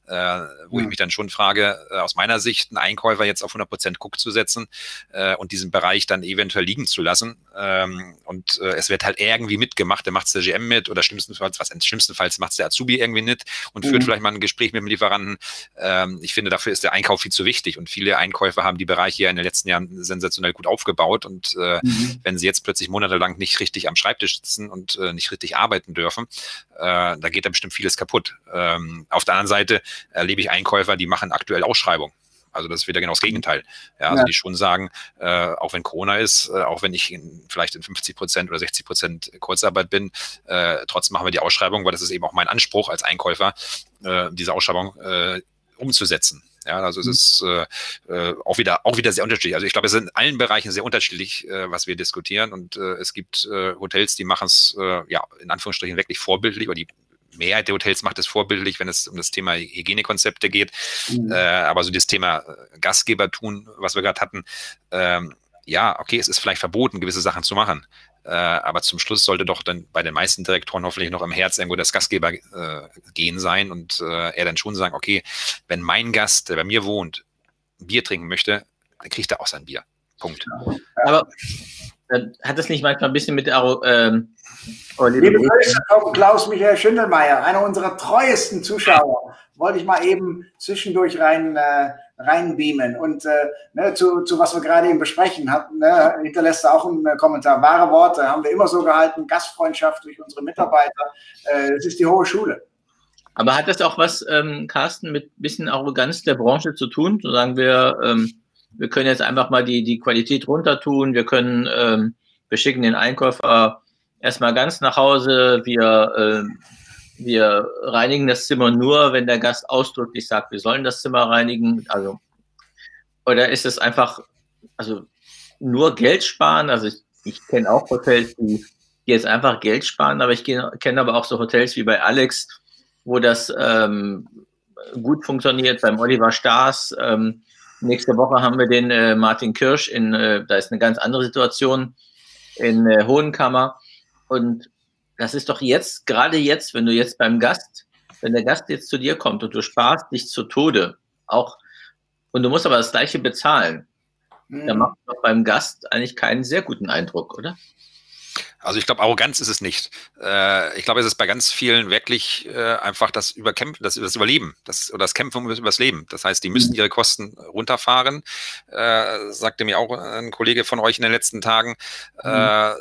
Äh, wo mhm. ich mich dann schon frage, äh, aus meiner Sicht einen Einkäufer jetzt auf 100% Cook zu setzen äh, und diesen Bereich dann eventuell liegen zu lassen. Ähm, und äh, es wird halt irgendwie mitgemacht, der macht es der GM mit oder schlimmstenfalls, was schlimmstenfalls macht es der Azubi irgendwie mit und mhm. führt vielleicht mal ein Gespräch mit dem Lieferanten. Ähm, ich finde, dafür ist der Einkauf viel zu wichtig und viele Einkäufer haben die Bereiche ja in den letzten Jahren sensationell gut aufgebaut und äh, mhm. wenn sie jetzt plötzlich monatelang nicht richtig am Schreibtisch sitzen und nicht richtig arbeiten dürfen, äh, da geht da bestimmt vieles kaputt. Ähm, auf der anderen Seite erlebe ich Einkäufer, die machen aktuell Ausschreibungen. Also das ist wieder genau das Gegenteil. Ja, also ja. die schon sagen, äh, auch wenn Corona ist, äh, auch wenn ich in, vielleicht in 50 Prozent oder 60 Prozent Kurzarbeit bin, äh, trotzdem machen wir die Ausschreibung, weil das ist eben auch mein Anspruch als Einkäufer, äh, diese Ausschreibung äh, umzusetzen. Ja, also es mhm. ist äh, äh, auch wieder auch wieder sehr unterschiedlich. Also ich glaube, es ist in allen Bereichen sehr unterschiedlich, äh, was wir diskutieren. Und äh, es gibt äh, Hotels, die machen es äh, ja in Anführungsstrichen wirklich vorbildlich oder die Mehrheit der Hotels macht es vorbildlich, wenn es um das Thema Hygienekonzepte geht. Mhm. Äh, aber so das Thema äh, Gastgebertun, was wir gerade hatten, ähm, ja, okay, es ist vielleicht verboten, gewisse Sachen zu machen. Äh, aber zum Schluss sollte doch dann bei den meisten Direktoren hoffentlich noch im Herz irgendwo das Gastgeber äh, gehen sein und äh, er dann schon sagen, okay, wenn mein Gast, der bei mir wohnt, Bier trinken möchte, dann kriegt er auch sein Bier. Punkt. Aber äh, hat das nicht manchmal ein bisschen mit der ähm, Liebe Grüße vom Klaus-Michael Schindelmeier, einer unserer treuesten Zuschauer. Wollte ich mal eben zwischendurch rein, äh, reinbeamen. Und äh, ne, zu, zu was wir gerade eben besprechen, hat, ne, hinterlässt er auch einen äh, Kommentar. Wahre Worte haben wir immer so gehalten, Gastfreundschaft durch unsere Mitarbeiter. Äh, es ist die hohe Schule. Aber hat das auch was, ähm, Carsten, mit ein bisschen Arroganz der Branche zu tun? So sagen wir, ähm, wir können jetzt einfach mal die, die Qualität runter tun, wir können, ähm, wir schicken den Einkäufer erstmal ganz nach Hause, wir, äh, wir reinigen das Zimmer nur, wenn der Gast ausdrücklich sagt, wir sollen das Zimmer reinigen. Also, oder ist es einfach, also nur Geld sparen? Also ich, ich kenne auch Hotels, die, jetzt einfach Geld sparen, aber ich kenne aber auch so Hotels wie bei Alex, wo das ähm, gut funktioniert, beim Oliver Stars. Ähm, nächste Woche haben wir den äh, Martin Kirsch in, äh, da ist eine ganz andere Situation in äh, Hohenkammer. Und das ist doch jetzt, gerade jetzt, wenn du jetzt beim Gast, wenn der Gast jetzt zu dir kommt und du sparst dich zu Tode, auch, und du musst aber das Gleiche bezahlen, mhm. dann macht doch beim Gast eigentlich keinen sehr guten Eindruck, oder? Also ich glaube, Arroganz ist es nicht. Äh, ich glaube, es ist bei ganz vielen wirklich äh, einfach das Überkämpfen, das, das Überleben, das, oder das Kämpfen um das Leben. Das heißt, die müssen mhm. ihre Kosten runterfahren, äh, sagte mir auch ein Kollege von euch in den letzten Tagen. Mhm. Äh,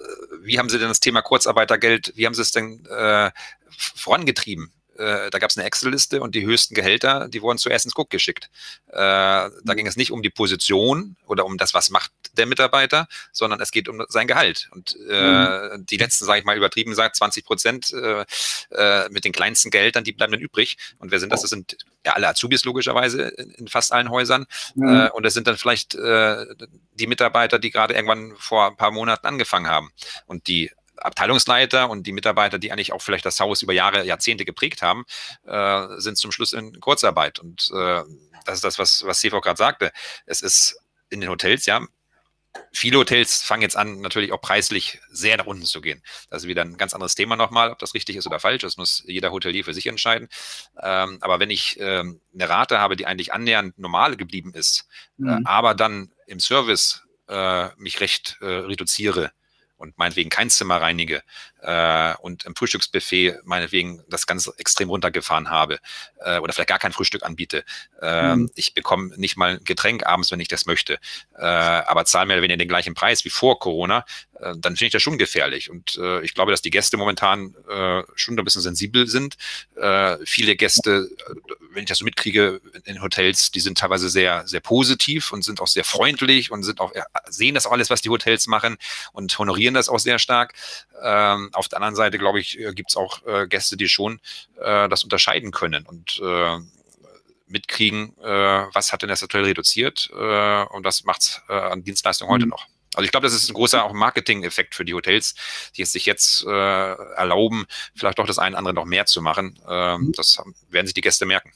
wie haben Sie denn das Thema Kurzarbeitergeld, wie haben Sie es denn äh, vorangetrieben? Äh, da gab es eine Excel-Liste und die höchsten Gehälter, die wurden zuerst ins Cook geschickt. Äh, da ging es nicht um die Position oder um das, was macht der Mitarbeiter, sondern es geht um sein Gehalt. Und äh, mhm. die letzten, sage ich mal übertrieben sagt, 20 Prozent äh, äh, mit den kleinsten Gehältern, die bleiben dann übrig. Und wer sind das? Das sind ja alle Azubis logischerweise in, in fast allen Häusern. Mhm. Und das sind dann vielleicht die Mitarbeiter, die gerade irgendwann vor ein paar Monaten angefangen haben. Und die Abteilungsleiter und die Mitarbeiter, die eigentlich auch vielleicht das Haus über Jahre, Jahrzehnte geprägt haben, äh, sind zum Schluss in Kurzarbeit. Und äh, das ist das, was, was Sevo gerade sagte. Es ist in den Hotels, ja, viele Hotels fangen jetzt an, natürlich auch preislich sehr nach unten zu gehen. Das ist wieder ein ganz anderes Thema nochmal, ob das richtig ist oder falsch. Das muss jeder Hotelier für sich entscheiden. Ähm, aber wenn ich ähm, eine Rate habe, die eigentlich annähernd normal geblieben ist, äh, mhm. äh, aber dann im Service äh, mich recht äh, reduziere, und meinetwegen kein Zimmer reinige äh, und im Frühstücksbuffet meinetwegen das Ganze extrem runtergefahren habe äh, oder vielleicht gar kein Frühstück anbiete. Äh, mhm. Ich bekomme nicht mal ein Getränk abends, wenn ich das möchte, äh, aber zahle oder weniger den gleichen Preis wie vor Corona, äh, dann finde ich das schon gefährlich. Und äh, ich glaube, dass die Gäste momentan äh, schon ein bisschen sensibel sind. Äh, viele Gäste, äh, wenn ich das so mitkriege in Hotels, die sind teilweise sehr, sehr positiv und sind auch sehr freundlich und sind auch, äh, sehen das auch alles, was die Hotels machen und honorieren das auch sehr stark. Ähm, auf der anderen Seite, glaube ich, gibt es auch äh, Gäste, die schon äh, das unterscheiden können und äh, mitkriegen, äh, was hat denn das Hotel reduziert äh, und was macht es äh, an Dienstleistungen heute mhm. noch. Also ich glaube, das ist ein großer auch Marketing-Effekt für die Hotels, die es sich jetzt äh, erlauben, vielleicht doch das eine oder andere noch mehr zu machen. Ähm, mhm. das werden sich die Gäste merken.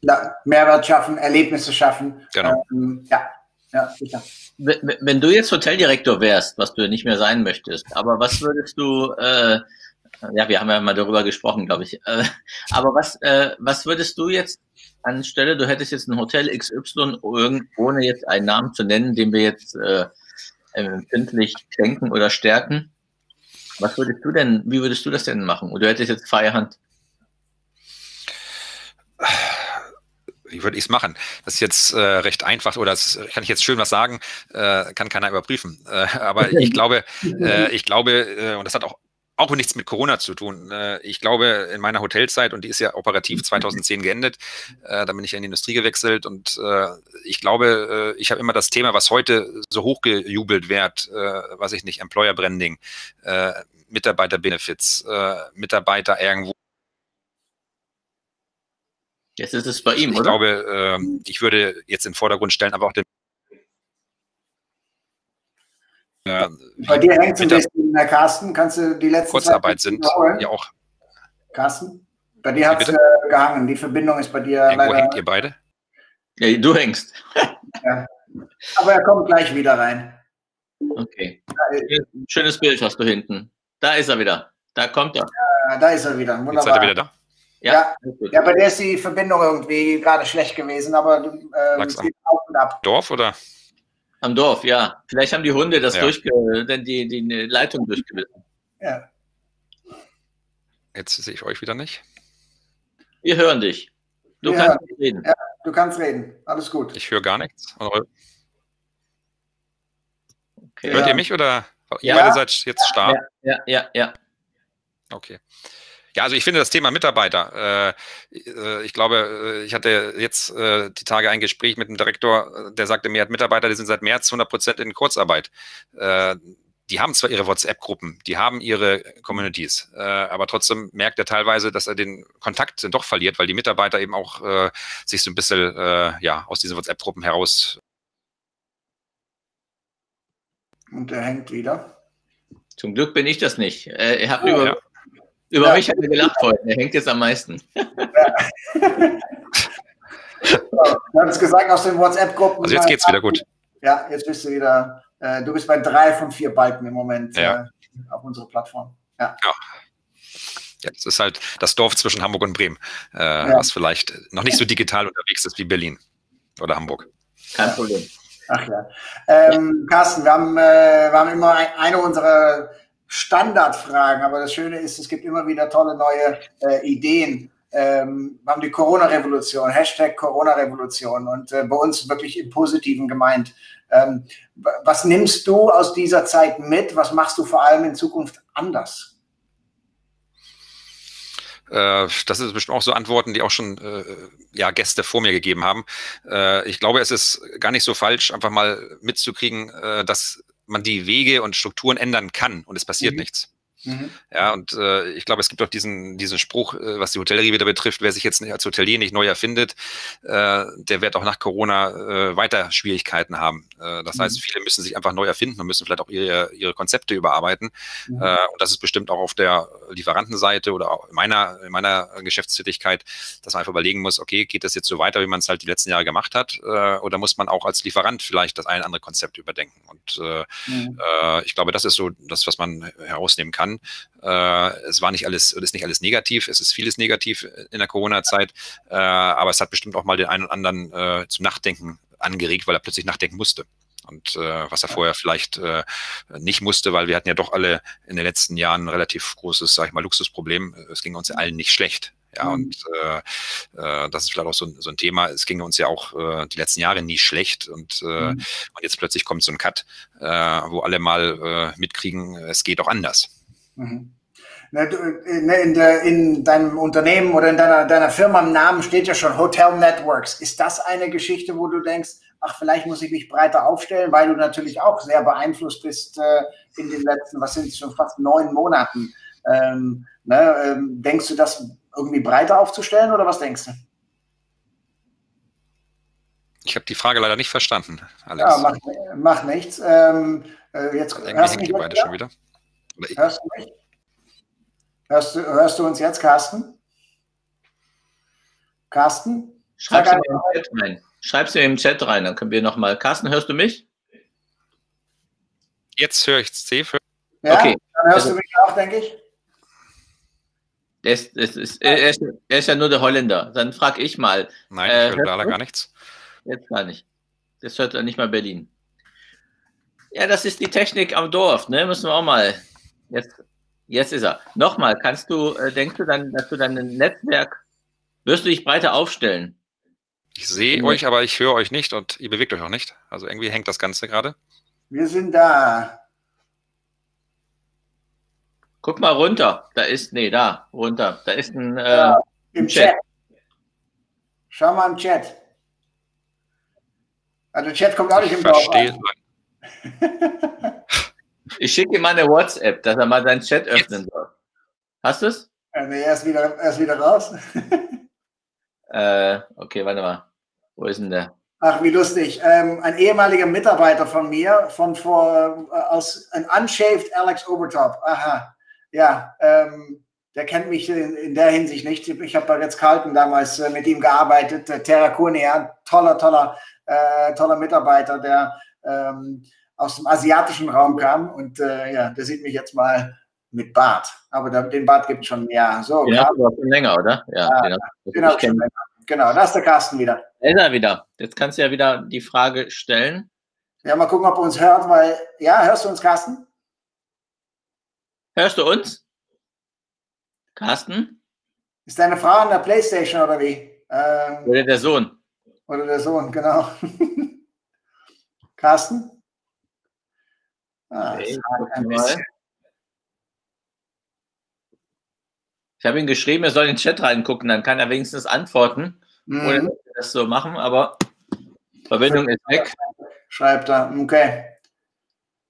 Ja, Mehrwert schaffen, Erlebnisse schaffen. Genau. Ähm, ja, ja, sicher. Wenn, du jetzt Hoteldirektor wärst, was du nicht mehr sein möchtest, aber was würdest du, äh, ja, wir haben ja mal darüber gesprochen, glaube ich, äh, aber was, äh, was würdest du jetzt anstelle, du hättest jetzt ein Hotel XY, ohne jetzt einen Namen zu nennen, den wir jetzt äh, empfindlich denken oder stärken. Was würdest du denn, wie würdest du das denn machen? Oder du hättest jetzt Feierhand? Wie würde ich es machen? Das ist jetzt äh, recht einfach oder das kann ich jetzt schön was sagen, äh, kann keiner überprüfen. Äh, aber ich glaube, äh, ich glaube, äh, und das hat auch auch nichts mit Corona zu tun. Äh, ich glaube, in meiner Hotelzeit, und die ist ja operativ 2010 geendet, da bin ich in die Industrie gewechselt und ich glaube, ich habe immer das Thema, was heute so hochgejubelt wird, was ich nicht, Employer Branding, Mitarbeiter-Benefits, Mitarbeiter irgendwo. Jetzt ist es bei ihm, ich oder? Ich glaube, ähm, ich würde jetzt in den Vordergrund stellen, aber auch den Bei dir hängt es ein bisschen, Herr Carsten. Kannst du die letzte Kurzarbeit sind ja auch. Carsten, bei dir hat es äh, gehangen. Die Verbindung ist bei dir. Irgendwo leider, hängt ihr beide? Ja, du hängst. ja. Aber er kommt gleich wieder rein. Okay. Schönes Bild hast du hinten. Da ist er wieder. Da kommt er. Ja, da ist er wieder. Wunderbar. Jetzt seid ihr wieder da. Ja, ja, ja, bei der ist die Verbindung irgendwie gerade schlecht gewesen, aber ähm, es geht auf und ab. Dorf oder? Am Dorf, ja. Vielleicht haben die Hunde das ja. durchge denn die, die Leitung durchgebissen. Ja. Jetzt sehe ich euch wieder nicht. Wir hören dich. Du Wir kannst hören. reden. Ja, du kannst reden. Alles gut. Ich höre gar nichts. Okay. Hört ja. ihr mich oder ihr beide seid jetzt stark? Ja, ja, ja. Okay. Ja, also ich finde das Thema Mitarbeiter. Äh, äh, ich glaube, äh, ich hatte jetzt die Tage ein Gespräch mit einem Direktor, der sagte mir, hat Mitarbeiter, die sind seit März 100 Prozent in Kurzarbeit. Die haben zwar ihre WhatsApp-Gruppen, die haben ihre Communities, aber trotzdem merkt er teilweise, dass er den Kontakt doch verliert, weil die Mitarbeiter eben auch sich so ein bisschen ja, aus diesen WhatsApp-Gruppen heraus. Und er hängt wieder. Zum Glück bin ich das nicht. Er hat oh, über, ja. Über ja. mich hat er gelacht heute. Er hängt jetzt am meisten. [LAUGHS] Ja. du hast gesagt aus den WhatsApp-Gruppen. Also jetzt geht es wieder gut. Ja, jetzt bist du wieder. Äh, du bist bei drei von vier Balken im Moment ja. äh, auf unserer Plattform. Ja. ja. Ja, das ist halt das Dorf zwischen Hamburg und Bremen, äh, ja. was vielleicht noch nicht so digital unterwegs ist wie Berlin oder Hamburg. Kein Problem. Ach ja. Ähm, Carsten, wir haben, äh, wir haben immer eine unserer Standardfragen, aber das Schöne ist, es gibt immer wieder tolle neue äh, Ideen. Ähm, wir haben die Corona-Revolution, Hashtag Corona-Revolution und äh, bei uns wirklich im Positiven gemeint. Ähm, was nimmst du aus dieser Zeit mit? Was machst du vor allem in Zukunft anders? Äh, das ist bestimmt auch so Antworten, die auch schon äh, ja, Gäste vor mir gegeben haben. Äh, ich glaube, es ist gar nicht so falsch, einfach mal mitzukriegen, äh, dass man die Wege und Strukturen ändern kann und es passiert mhm. nichts. Mhm. Ja, und äh, ich glaube, es gibt auch diesen, diesen Spruch, äh, was die Hotellerie wieder betrifft, wer sich jetzt als Hotelier nicht neu erfindet, äh, der wird auch nach Corona äh, weiter Schwierigkeiten haben. Äh, das mhm. heißt, viele müssen sich einfach neu erfinden und müssen vielleicht auch ihre, ihre Konzepte überarbeiten. Mhm. Äh, und das ist bestimmt auch auf der Lieferantenseite oder auch in meiner, in meiner Geschäftstätigkeit, dass man einfach überlegen muss, okay, geht das jetzt so weiter, wie man es halt die letzten Jahre gemacht hat, oder muss man auch als Lieferant vielleicht das ein oder andere Konzept überdenken? Und mhm. ich glaube, das ist so das, was man herausnehmen kann kann. Äh, es war nicht alles, ist nicht alles negativ, es ist vieles negativ in der Corona-Zeit, äh, aber es hat bestimmt auch mal den einen oder anderen äh, zum Nachdenken angeregt, weil er plötzlich nachdenken musste. Und äh, was er vorher vielleicht äh, nicht musste, weil wir hatten ja doch alle in den letzten Jahren ein relativ großes, sag ich mal, Luxusproblem. Es ging uns ja allen nicht schlecht. Ja, mhm. und äh, äh, das ist vielleicht auch so, so ein Thema. Es ging uns ja auch äh, die letzten Jahre nie schlecht und, äh, mhm. und jetzt plötzlich kommt so ein Cut, äh, wo alle mal äh, mitkriegen, es geht auch anders. Mhm. Ne, in, der, in, deinem Unternehmen oder in deiner, deiner Firma im Namen steht ja schon Hotel Networks. Ist das eine Geschichte, wo du denkst, ach, vielleicht muss ich mich breiter aufstellen, weil du natürlich auch sehr beeinflusst bist äh, in den letzten, was sind es schon fast neun Monaten. Ähm, ne, ähm, denkst du, das irgendwie breiter aufzustellen oder was denkst du? Ich habe die Frage leider nicht verstanden, Alex. Ja, macht, macht nichts. Ähm, äh, jetzt Irgendwie hängt die beide schon wieder. Hörst du mich? Hörst du, hörst du uns jetzt, Carsten? Carsten? Schreib es mir im Chat rein. Schreib mir im Chat rein, dann können wir nochmal. Carsten, hörst du mich? Jetzt höre ich Steve. Ja, okay. dann hörst also, du mich auch, denke ich. Er ist, ist, ist, er, ist, er ist, ja nur der Holländer. Dann frage ich mal. Nein, äh, ich höre leider gar nichts. Jetzt gar nicht. Das hört er nicht mal Berlin. Ja, das ist die Technik am Dorf, ne? Müssen wir auch mal Jetzt, jetzt ist er. Nochmal, kannst du, äh, denkst du dann, dass du dein Netzwerk, wirst du dich breiter aufstellen? Ich sehe euch, aber ich höre euch nicht und ihr bewegt euch auch nicht. Also irgendwie hängt das Ganze gerade. Wir sind da. Guck mal runter. Da ist, nee, da, runter. Da ist ein, äh, ja, im Chat. Chat. Schau mal im Chat. Also Chat kommt auch nicht im Dorf. Verstehe. [LAUGHS] Ich schicke ihm mal eine WhatsApp, dass er mal seinen Chat öffnen soll. Hast du es? Äh, nee, er ist wieder, er ist wieder raus. [LAUGHS] äh, okay, warte mal. Wo ist denn der? Ach, wie lustig. Ähm, ein ehemaliger Mitarbeiter von mir, von vor, äh, aus, ein Unshaved Alex Obertop. Aha. Ja, ähm, der kennt mich in, in, der Hinsicht nicht. Ich habe bei Ritz-Carlton damals äh, mit ihm gearbeitet. Äh, Terra Kurnia, toller, toller, äh, toller Mitarbeiter, der ähm, aus dem asiatischen Raum kam und äh, ja, der sieht mich jetzt mal mit Bart. Aber da, den Bart gibt es schon, ja. So, den hast du schon länger, oder? Ja, genau. Den genau, schon länger. genau, da ist der Carsten wieder. Da ist er wieder. Jetzt kannst du ja wieder die Frage stellen. Ja, mal gucken, ob er uns hört, weil, ja, hörst du uns, Carsten? Hörst du uns? Carsten? Ist deine Frau an der Playstation oder wie? Ähm, oder der Sohn. Oder der Sohn, genau. [LAUGHS] Carsten? Ah, okay, ich habe ihm geschrieben, er soll in den Chat reingucken, dann kann er wenigstens antworten. Mhm. Oder das so machen, aber Verbindung ist weg. Schreibt er, okay.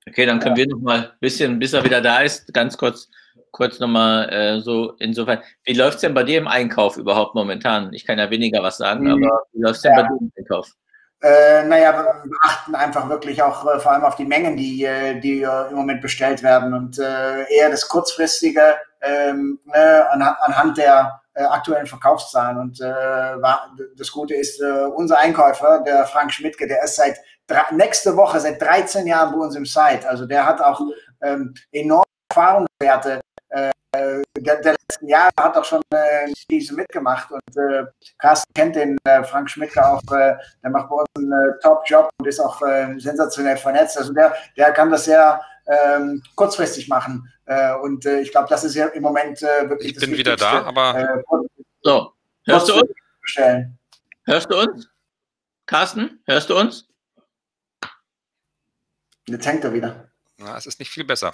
Okay, dann können ja. wir noch mal ein bisschen, bis er wieder da ist, ganz kurz, kurz noch mal äh, so insofern. Wie läuft es denn bei dir im Einkauf überhaupt momentan? Ich kann ja weniger was sagen, mhm. aber wie läuft es denn ja. bei dir im Einkauf? Äh, naja, wir achten einfach wirklich auch äh, vor allem auf die Mengen, die, äh, die äh, im Moment bestellt werden und äh, eher das kurzfristige ähm, ne, an, anhand der äh, aktuellen Verkaufszahlen. Und war, das Gute ist, unser Einkäufer, der Frank Schmidtke, der ist seit nächste Woche, seit 13 Jahren bei uns im Site. Also der hat auch ähm, enorme Erfahrungswerte äh, der, der, letzten Jahre hat auch schon äh, diese mitgemacht und äh, Carsten kennt den äh, Frank Schmidtke auch, äh, der macht bei uns einen äh, Top-Job und ist auch äh, sensationell vernetzt. Also der, der kann das sehr ähm, kurzfristig machen und ich glaube, das ist ja im Moment wirklich. Ich bin wieder da, aber. so, hörst du uns? Bestellen. Hörst du uns? Carsten, hörst du uns? Jetzt hängt er wieder. Na, es ist nicht viel besser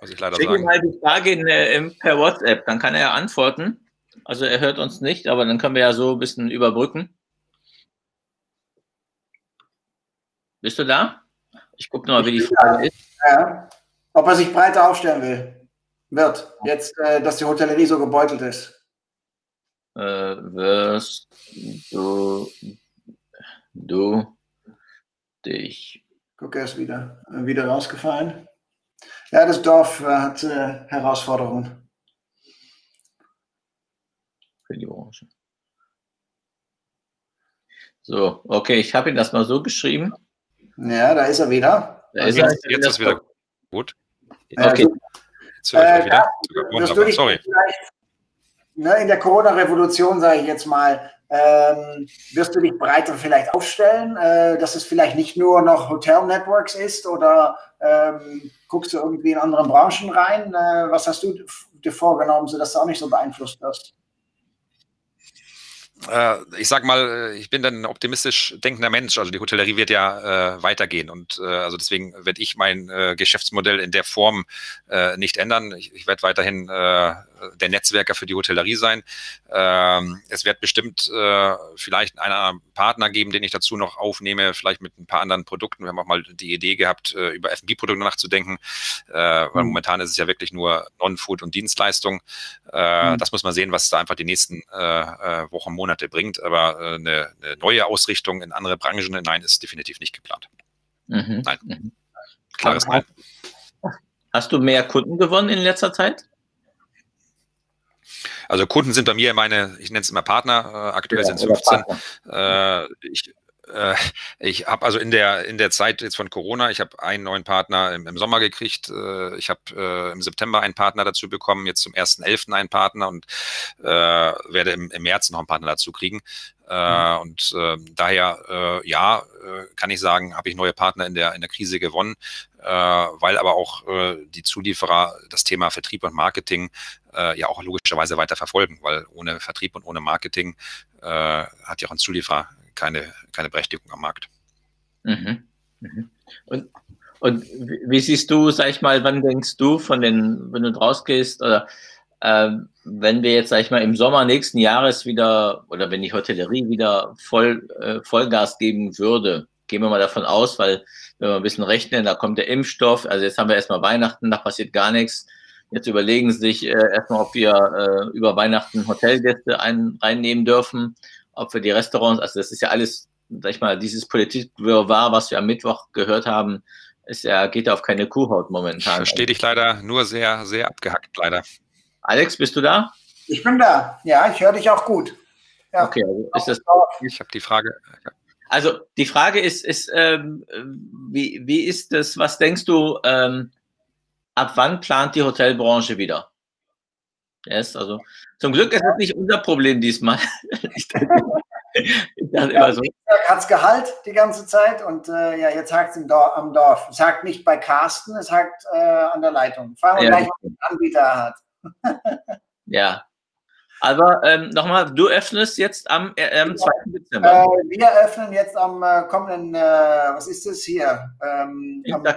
muss ich leider Schick sagen. mal die Frage in, in, per WhatsApp, dann kann er ja antworten. Also er hört uns nicht, aber dann können wir ja so ein bisschen überbrücken. Bist du da? Ich gucke mal, wie die Frage ist. Ja. Ob er sich breiter aufstellen will, wird, jetzt, äh, dass die Hotellerie so gebeutelt ist. Äh, wirst du, du dich. Guck, er ist wieder, äh, wieder rausgefallen. Ja, das Dorf äh, hat äh, Herausforderungen. Für die Branche. So, okay, ich habe ihn das mal so geschrieben. Ja, da ist er wieder. Also jetzt, jetzt ist wieder gut. Okay. Jetzt höre ich äh, wieder. Ja, Sorry. Ne, in der Corona-Revolution, sage ich jetzt mal, ähm, wirst du dich breiter vielleicht aufstellen, äh, dass es vielleicht nicht nur noch Hotel Networks ist oder ähm, guckst du irgendwie in andere Branchen rein? Äh, was hast du dir vorgenommen, sodass du auch nicht so beeinflusst wirst? Äh, ich sag mal, äh, ich bin dann ein optimistisch denkender Mensch. Also die Hotellerie wird ja äh, weitergehen und äh, also deswegen werde ich mein äh, Geschäftsmodell in der Form äh, nicht ändern. Ich, ich werde weiterhin der Netzwerker für die Hotellerie sein. Ähm, es wird bestimmt vielleicht einen Partner geben, den ich dazu noch aufnehme, vielleicht mit ein paar anderen Produkten. Wir haben auch mal die Idee gehabt, über F&B-Produkte nachzudenken, äh, weil mhm. momentan ist es ja wirklich nur Non-Food und Dienstleistung. Mhm. Das muss man sehen, was da einfach die nächsten Wochen, Monate bringt. Aber eine, eine, neue Ausrichtung in andere Branchen, nein, ist definitiv nicht geplant. Mhm. Nein. Mhm. Klares Nein. Hast du mehr Kunden gewonnen in letzter Zeit? Also Kunden sind bei mir meine, ich nenne es immer Partner, äh, aktuell ja, sind es 15. Äh, ich äh, ich habe also in der, in der Zeit jetzt von Corona, ich habe einen neuen Partner im, im Sommer gekriegt, äh, ich habe äh, im September einen Partner dazu bekommen, jetzt zum 1.11. einen Partner und äh, werde im, im März noch einen Partner dazu kriegen. Äh, mhm. Und äh, daher, äh, ja, kann ich sagen, habe ich neue Partner in der, in der Krise gewonnen, weil aber auch die Zulieferer das Thema Vertrieb und Marketing ja auch logischerweise weiter verfolgen, weil ohne Vertrieb und ohne Marketing hat ja auch ein Zulieferer keine, keine Berechtigung am Markt. Mhm. Mhm. Und, und wie siehst du, sag ich mal, wann denkst du von den, wenn du rausgehst oder äh, wenn wir jetzt, sag ich mal, im Sommer nächsten Jahres wieder oder wenn die Hotellerie wieder voll, äh, Vollgas geben würde, gehen wir mal davon aus, weil wenn wir ein bisschen rechnen, da kommt der Impfstoff, also jetzt haben wir erstmal Weihnachten, da passiert gar nichts. Jetzt überlegen sie sich äh, erstmal, ob wir äh, über Weihnachten Hotelgäste ein, reinnehmen dürfen ob wir die Restaurants, also das ist ja alles, sag ich mal, dieses Politikwirrwarr, was wir am Mittwoch gehört haben, ist ja, geht ja auf keine Kuhhaut momentan. Ich verstehe dich leider nur sehr, sehr abgehackt, leider. Alex, bist du da? Ich bin da, ja, ich höre dich auch gut. Ja. Okay, also ist das. Ich habe die Frage. Also die Frage ist, ist ähm, wie, wie ist das, was denkst du, ähm, ab wann plant die Hotelbranche wieder? Yes, also zum Glück ist das nicht unser Problem diesmal. [LAUGHS] ich dachte, ich dachte ja, immer so. Hat es Gehalt die ganze Zeit und äh, ja, jetzt hakt es Dorf, am Dorf. Es hakt nicht bei Carsten, es hakt äh, an der Leitung. Fragen wir ja, gleich, was Anbieter hat. [LAUGHS] ja. Aber ähm, nochmal, du öffnest jetzt am, äh, am 2. Dezember. Äh, wir öffnen jetzt am äh, kommenden, äh, was ist das hier? Ähm, am 1.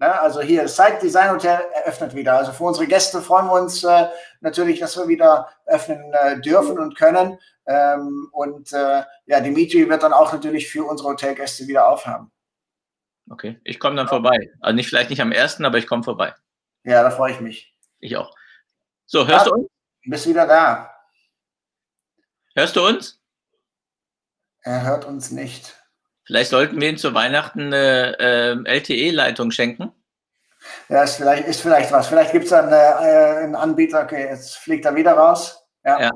Ne? Also hier, das Site Design Hotel eröffnet wieder. Also für unsere Gäste freuen wir uns äh, natürlich, dass wir wieder öffnen äh, dürfen und können. Ähm, und äh, ja, Dimitri wird dann auch natürlich für unsere Hotelgäste wieder aufhaben. Okay, ich komme dann vorbei. Also nicht vielleicht nicht am ersten, aber ich komme vorbei. Ja, da freue ich mich. Ich auch. So, hörst ja, du uns? Du bist wieder da. Hörst du uns? Er hört uns nicht. Vielleicht sollten wir ihm zu Weihnachten eine äh, LTE-Leitung schenken. Ja, ist vielleicht, ist vielleicht was. Vielleicht gibt es dann äh, einen Anbieter, okay, jetzt fliegt er wieder raus. Ja. ja.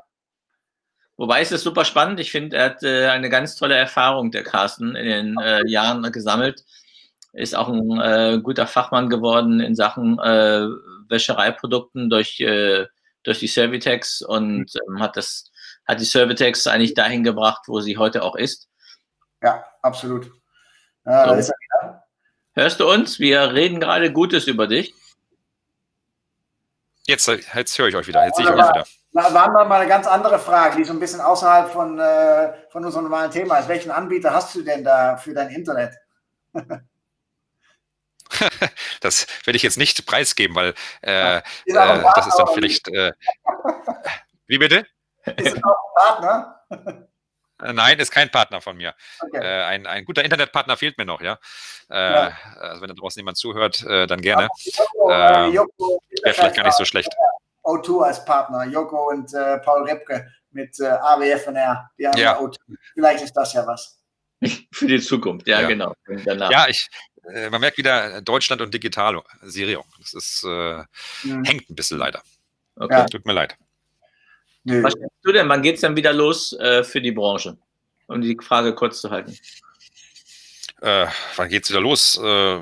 Wobei es ist super spannend. Ich finde, er hat äh, eine ganz tolle Erfahrung, der Carsten, in den äh, Jahren gesammelt. Ist auch ein äh, guter Fachmann geworden in Sachen äh, Wäschereiprodukten durch, äh, durch die Servitex und ähm, hat das hat die Servitex eigentlich dahin gebracht, wo sie heute auch ist. Ja, absolut. Äh, so. Hörst du uns? Wir reden gerade Gutes über dich. Jetzt, jetzt höre ich euch wieder. Jetzt sehe ich euch wieder. Da waren wir mal eine ganz andere Frage, die so ein bisschen außerhalb von, äh, von unserem normalen Thema ist. Welchen Anbieter hast du denn da für dein Internet? [LAUGHS] das werde ich jetzt nicht preisgeben, weil äh, äh, das ist dann vielleicht. Äh, Wie bitte? Ist das auch ein Partner? Äh, nein, ist kein Partner von mir. Okay. Äh, ein, ein guter Internetpartner fehlt mir noch, ja. Äh, ja. Also wenn da draußen jemand zuhört, äh, dann gerne. Joko, äh, ähm, Wäre vielleicht gar nicht so schlecht. O2 als Partner, Joko und äh, Paul Ripke mit AWFNR. Die haben ja. O2. Vielleicht ist das ja was. [LAUGHS] Für die Zukunft, ja, ja. genau. Ja, ich, man merkt wieder Deutschland und Digitalisierung. Das ist, mhm. hängt ein bisschen leider. Okay. Tut mir leid. Nö. Was denkst du denn? Wann geht es dann wieder los äh, für die Branche? Um die Frage kurz zu halten. Äh, wann geht es wieder los? Äh,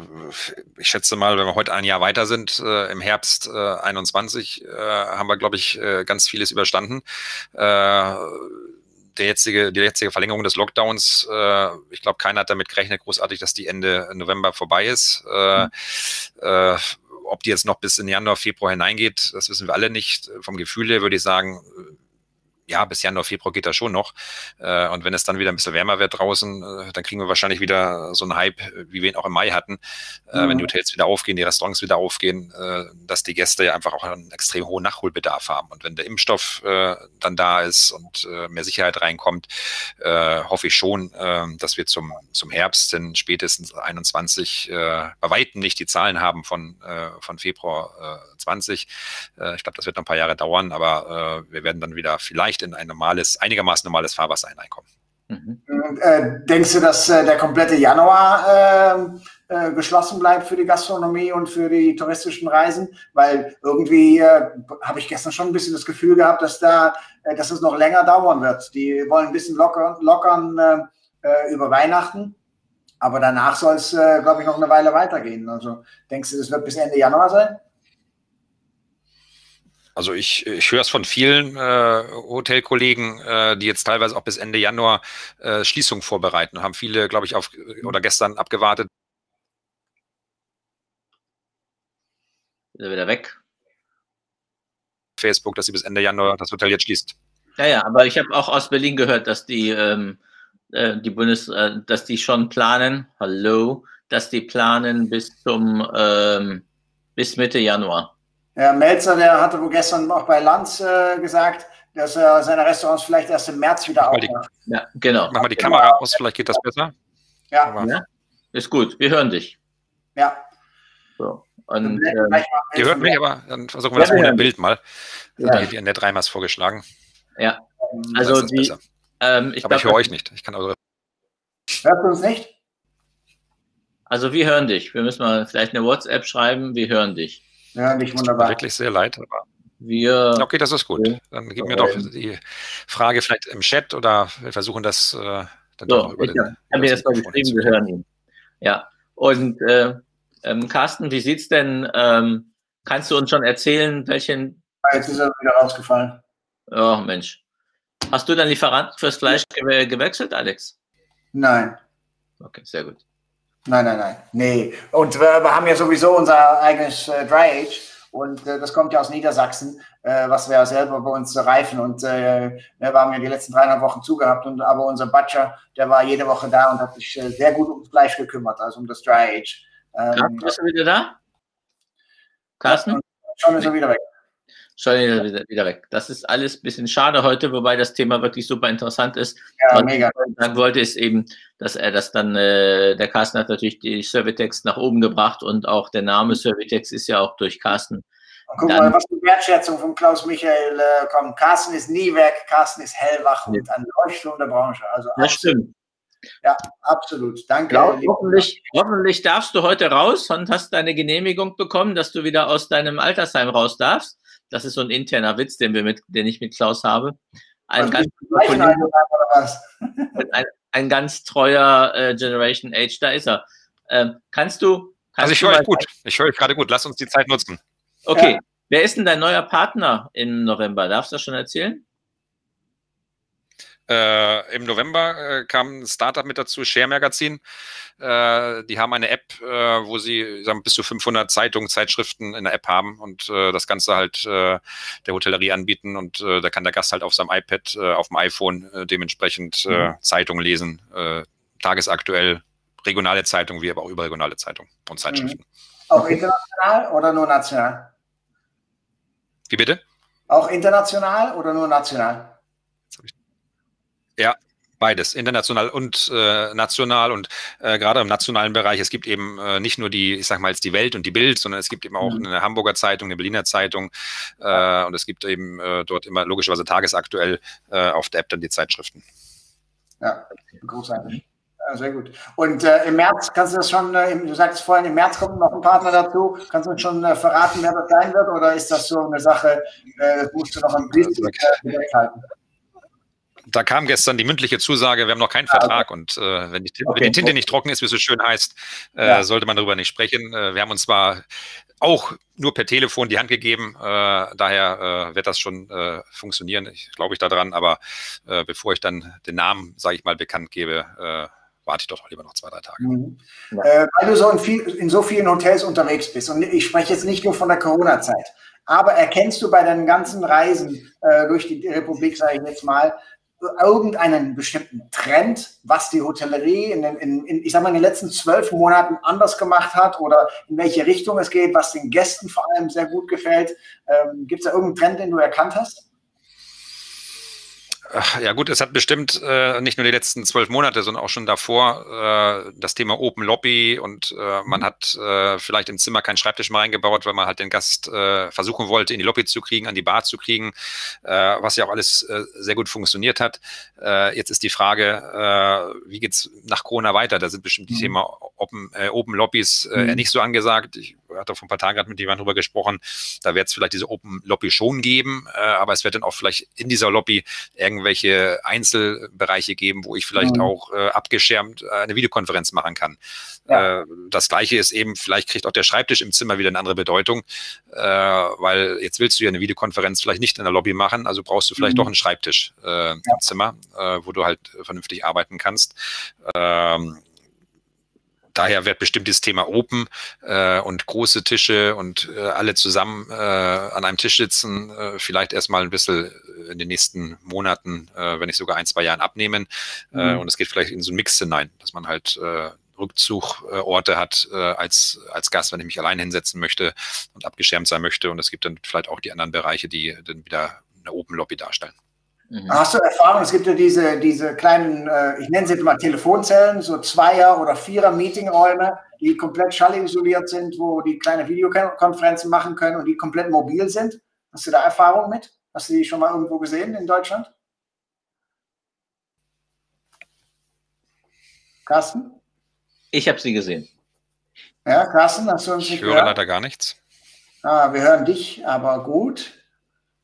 ich schätze mal, wenn wir heute ein Jahr weiter sind, äh, im Herbst 21, äh, haben wir, glaube ich, äh, ganz vieles überstanden. der jetzige, die jetzige Verlängerung des Lockdowns, ich glaube, keiner hat damit gerechnet, großartig, dass die Ende November vorbei ist. Mhm ob die jetzt noch bis in Januar, Februar hineingeht, das wissen wir alle nicht. Vom Gefühl her würde ich sagen, ja, bis Januar, Februar geht das schon noch. Äh, und wenn es dann wieder ein bisschen wärmer wird draußen, äh, dann kriegen wir wahrscheinlich wieder so einen Hype, wie wir ihn auch im Mai hatten. Äh, mhm. Wenn die Hotels wieder aufgehen, die Restaurants wieder aufgehen, dass die Gäste ja einfach auch einen extrem hohen Nachholbedarf haben. Und wenn der Impfstoff dann da ist und mehr Sicherheit reinkommt, hoffe ich schon, dass wir zum, zum Herbst, denn spätestens 21 bei Weitem nicht die Zahlen haben von, von Februar 20. ich glaube, das wird noch ein paar Jahre dauern, aber wir werden dann wieder vielleicht in ein normales, einigermaßen normales Fahrwasser hineinkommen. Mhm. Äh, denkst du, dass äh, der komplette Januar äh, äh, geschlossen bleibt für die Gastronomie und für die touristischen Reisen? Weil irgendwie äh, habe ich gestern schon ein bisschen das Gefühl gehabt, dass da, äh, dass es noch länger dauern wird. Die wollen ein bisschen locker, lockern über Weihnachten. Aber danach soll es, glaube ich, noch eine Weile weitergehen. Also denkst du, das wird bis Ende Januar sein? Also ich, ich höre es von vielen äh, Hotelkollegen, äh, die jetzt teilweise auch bis Ende Januar äh, Schließungen vorbereiten. Haben viele, glaube ich, auf oder gestern abgewartet. Ist er wieder weg? Facebook, dass sie bis Ende Januar das Hotel jetzt schließt. Ja, ja, aber ich habe auch aus Berlin gehört, dass die, ähm, äh, die Bundes, äh, dass die schon planen, hallo, dass die planen bis zum ähm, bis Mitte Januar. Herr Melzer, der hatte wohl gestern auch bei Lanz äh, gesagt, dass er seine Restaurants vielleicht erst im März wieder aufmacht. Ja, genau. Mach mal die Kamera genau. aus, vielleicht geht das besser. Ja. ja. Ist gut, wir hören dich. Ja. So. Und, ähm, ihr hört mich, aber dann versuchen wir ja, das ohne Bild mal. Ja. Die, die Annette Reimers vorgeschlagen. Ja. Also die, ähm, ich aber glaub, ich höre euch nicht. Ich kann also Hört uns nicht? Also wir hören dich. Wir müssen mal vielleicht eine WhatsApp schreiben. Wir hören dich. Ja, nicht wunderbar. Wirklich sehr leid, aber. Wir, okay, das ist gut. Dann gib mir doch die Frage vielleicht im Chat oder wir versuchen das äh, dann so, doch über ich den. Ich habe mir das mal geschrieben, wir hören ihn. Ja. Und äh, ähm, Carsten, wie sieht es denn? Ähm, kannst du uns schon erzählen, welchen. Ah, jetzt ist er wieder rausgefallen. Oh, Mensch. Hast du deinen Lieferanten fürs Fleisch ge gewechselt, Alex? Nein. Okay, sehr gut. Nein, nein, nein. Nee. Und wir, wir haben ja sowieso unser eigenes äh, Dry Age und äh, das kommt ja aus Niedersachsen, äh, was wir ja selber bei uns reifen. Und äh, ne, wir haben ja die letzten dreieinhalb Wochen zugehabt. Und, aber unser Butcher, der war jede Woche da und hat sich äh, sehr gut ums Fleisch gekümmert, also um das Dry Age. Ähm, Carsten, bist du wieder da? Carsten? Schon ist er wieder weg schon wieder, wieder weg. Das ist alles ein bisschen schade heute, wobei das Thema wirklich super interessant ist. Ja, und mega. Dann wollte es eben, dass er das dann, äh, der Carsten hat natürlich die Servitex nach oben gebracht und auch der Name Servitex ist ja auch durch Carsten. Guck dann, mal, was die Wertschätzung von Klaus Michael äh, kommt. Carsten ist nie weg, Carsten ist hellwach ja. und ein Leuchtturm der Branche. Also das stimmt. Ja, absolut. Danke. Glaub, hoffentlich, hoffentlich darfst du heute raus und hast deine Genehmigung bekommen, dass du wieder aus deinem Altersheim raus darfst. Das ist so ein interner Witz, den, wir mit, den ich mit Klaus habe. Ein, ganz, [LAUGHS] ein, ein ganz, treuer äh, Generation Age, da ist er. Ähm, kannst du. Kannst also ich höre euch gut. Ich höre euch gerade gut. Lass uns die Zeit nutzen. Okay. Ja. Wer ist denn dein neuer Partner im November? Darfst du das schon erzählen? Äh, Im November äh, kam ein Startup mit dazu, Share Magazin. Äh, die haben eine App, äh, wo sie sagen, bis zu 500 Zeitungen, Zeitschriften in der App haben und äh, das Ganze halt äh, der Hotellerie anbieten. Und da kann der Gast halt auf seinem iPad, auf dem iPhone dementsprechend mhm. Zeitungen lesen, tagesaktuell, regionale Zeitungen, wie aber auch überregionale Zeitungen und Zeitschriften. Mhm. Auch international oder nur national? Wie bitte? Auch international oder nur national? Ja, Beides, international und äh, national und äh, gerade im nationalen Bereich. Es gibt eben äh, nicht nur die, ich sag mal jetzt die Welt und die Bild, sondern es gibt eben auch mhm. eine Hamburger Zeitung, eine Berliner Zeitung äh, und es gibt eben äh, dort immer logischerweise tagesaktuell äh, auf der App dann die Zeitschriften. Ja, großartig. Ja, sehr gut. Und im März kannst du das schon, du sagst vorhin, im März kommt noch ein Partner dazu. Kannst du uns schon verraten, wer das sein wird? Oder ist das so eine Sache, das musst du noch ein bisschen äh, halten? Da kam gestern die mündliche Zusage, wir haben noch keinen ah, Vertrag okay. und äh, wenn, die, okay. wenn, die, Tinte nicht trocken ist, wie es so schön heißt, äh, ja. sollte man darüber nicht sprechen. Äh, wir haben uns zwar auch nur per Telefon die Hand gegeben, äh, daher äh, wird das schon äh, funktionieren, ich glaube ich daran, aber bevor ich dann den Namen, sage ich mal, bekannt gebe, warte ich doch lieber noch zwei, drei Tage. Mhm. Ja. weil du so in, viel, in so vielen Hotels unterwegs bist und ich spreche jetzt nicht nur von der Corona-Zeit, aber erkennst du bei deinen ganzen Reisen äh, durch die Republik, sage ich jetzt mal, irgendeinen bestimmten Trend, was die Hotellerie in, den, in, in, ich sag mal, in den letzten zwölf Monaten anders gemacht hat oder in welche Richtung es geht, was den Gästen vor allem sehr gut gefällt? Ähm, Gibt es da irgendeinen Trend, den du erkannt hast? Ja gut, es hat bestimmt äh, nicht nur die letzten zwölf Monate, sondern auch schon davor äh, das Thema Open Lobby und äh, man mhm. hat äh, vielleicht im Zimmer keinen Schreibtisch mehr eingebaut, weil man halt den Gast äh, versuchen wollte, in die Lobby zu kriegen, an die Bar zu kriegen, äh, was ja auch alles sehr gut funktioniert hat. Jetzt ist die Frage, wie geht's nach Corona weiter? Da sind bestimmt die mhm. Thema Open, Open Lobbys äh, mhm. nicht so angesagt. Ich hatte vor ein paar Tagen gerade mit jemandem drüber gesprochen. Da wird es vielleicht diese Open Lobby schon geben, äh, aber es wird dann auch vielleicht in dieser Lobby irgendwelche Einzelbereiche geben, wo ich vielleicht mhm. auch äh, abgeschirmt äh, eine Videokonferenz machen kann. Ja. Äh, das gleiche ist eben, vielleicht kriegt auch der Schreibtisch im Zimmer wieder eine andere Bedeutung, äh, weil jetzt willst du ja eine Videokonferenz vielleicht nicht in der Lobby machen, also brauchst du vielleicht mhm. doch einen Schreibtisch ja. im Zimmer, wo du halt vernünftig arbeiten kannst. Ähm, daher wird bestimmt dieses Thema Open äh, und große Tische und äh, alle zusammen äh, an einem Tisch sitzen, äh, vielleicht erstmal ein bisschen in den nächsten Monaten, äh, wenn nicht sogar ein, zwei Jahren abnehmen. Äh, mhm. und es geht vielleicht in so einen Mix hinein, dass man halt äh, Rückzugorte hat äh, als, als Gast, wenn ich mich allein hinsetzen möchte und abgeschirmt sein möchte. Und es gibt dann vielleicht auch die anderen Bereiche, die dann wieder eine Open Lobby darstellen. Mhm. Hast du Erfahrung? Es gibt ja diese, diese kleinen, äh, ich nenne sie jetzt mal Telefonzellen, so Zweier- oder Vierer-Meetingräume, die komplett schallisoliert sind, wo die kleine Videokonferenzen machen können und die komplett mobil sind. Hast du da Erfahrung mit? Hast du die schon mal irgendwo gesehen in Deutschland? Carsten? Ich habe sie gesehen. Ja, Carsten, hast du uns nicht Ich höre leider gar nichts. Ah, wir hören dich, aber gut.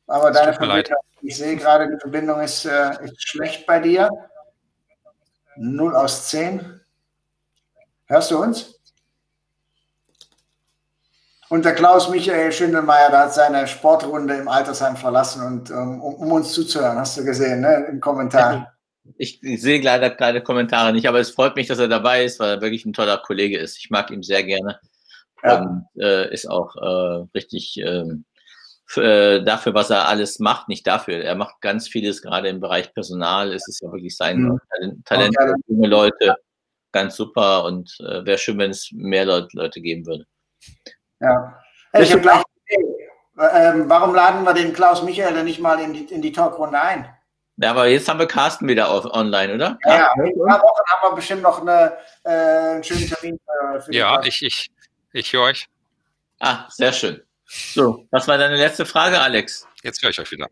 Aber deine Verbindung, ich sehe gerade, die Verbindung ist, äh, ist schlecht bei dir. 0 aus 10. Hörst du uns? Und der Klaus Michael Schindelmeier, der hat seine Sportrunde im Altersheim verlassen, und, um, um uns zuzuhören, hast du gesehen, ne, im Kommentar. Ich, ich sehe leider keine Kommentare nicht, aber es freut mich, dass er dabei ist, weil er wirklich ein toller Kollege ist. Ich mag ihn sehr gerne ja. und äh, ist auch äh, richtig ähm, äh, dafür, was er alles macht, nicht dafür. Er macht ganz vieles, gerade im Bereich Personal. Es ist ja wirklich sein mhm. Talent, für junge Leute. Ganz super und äh, wäre schön, wenn es mehr Leute, Leute geben würde. Ja. Ich habe gleich ähm, warum laden wir den Klaus Michael denn nicht mal in die, in die Talkrunde ein? Ja, aber jetzt haben wir Carsten wieder auf, online, oder? Ja, ja in ein paar Wochen haben wir bestimmt noch eine, äh, einen schönen Termin für, für Ja, ich, ich, ich höre euch. Ah, sehr schön. So, was war deine letzte Frage, Alex? Jetzt höre ich euch wieder.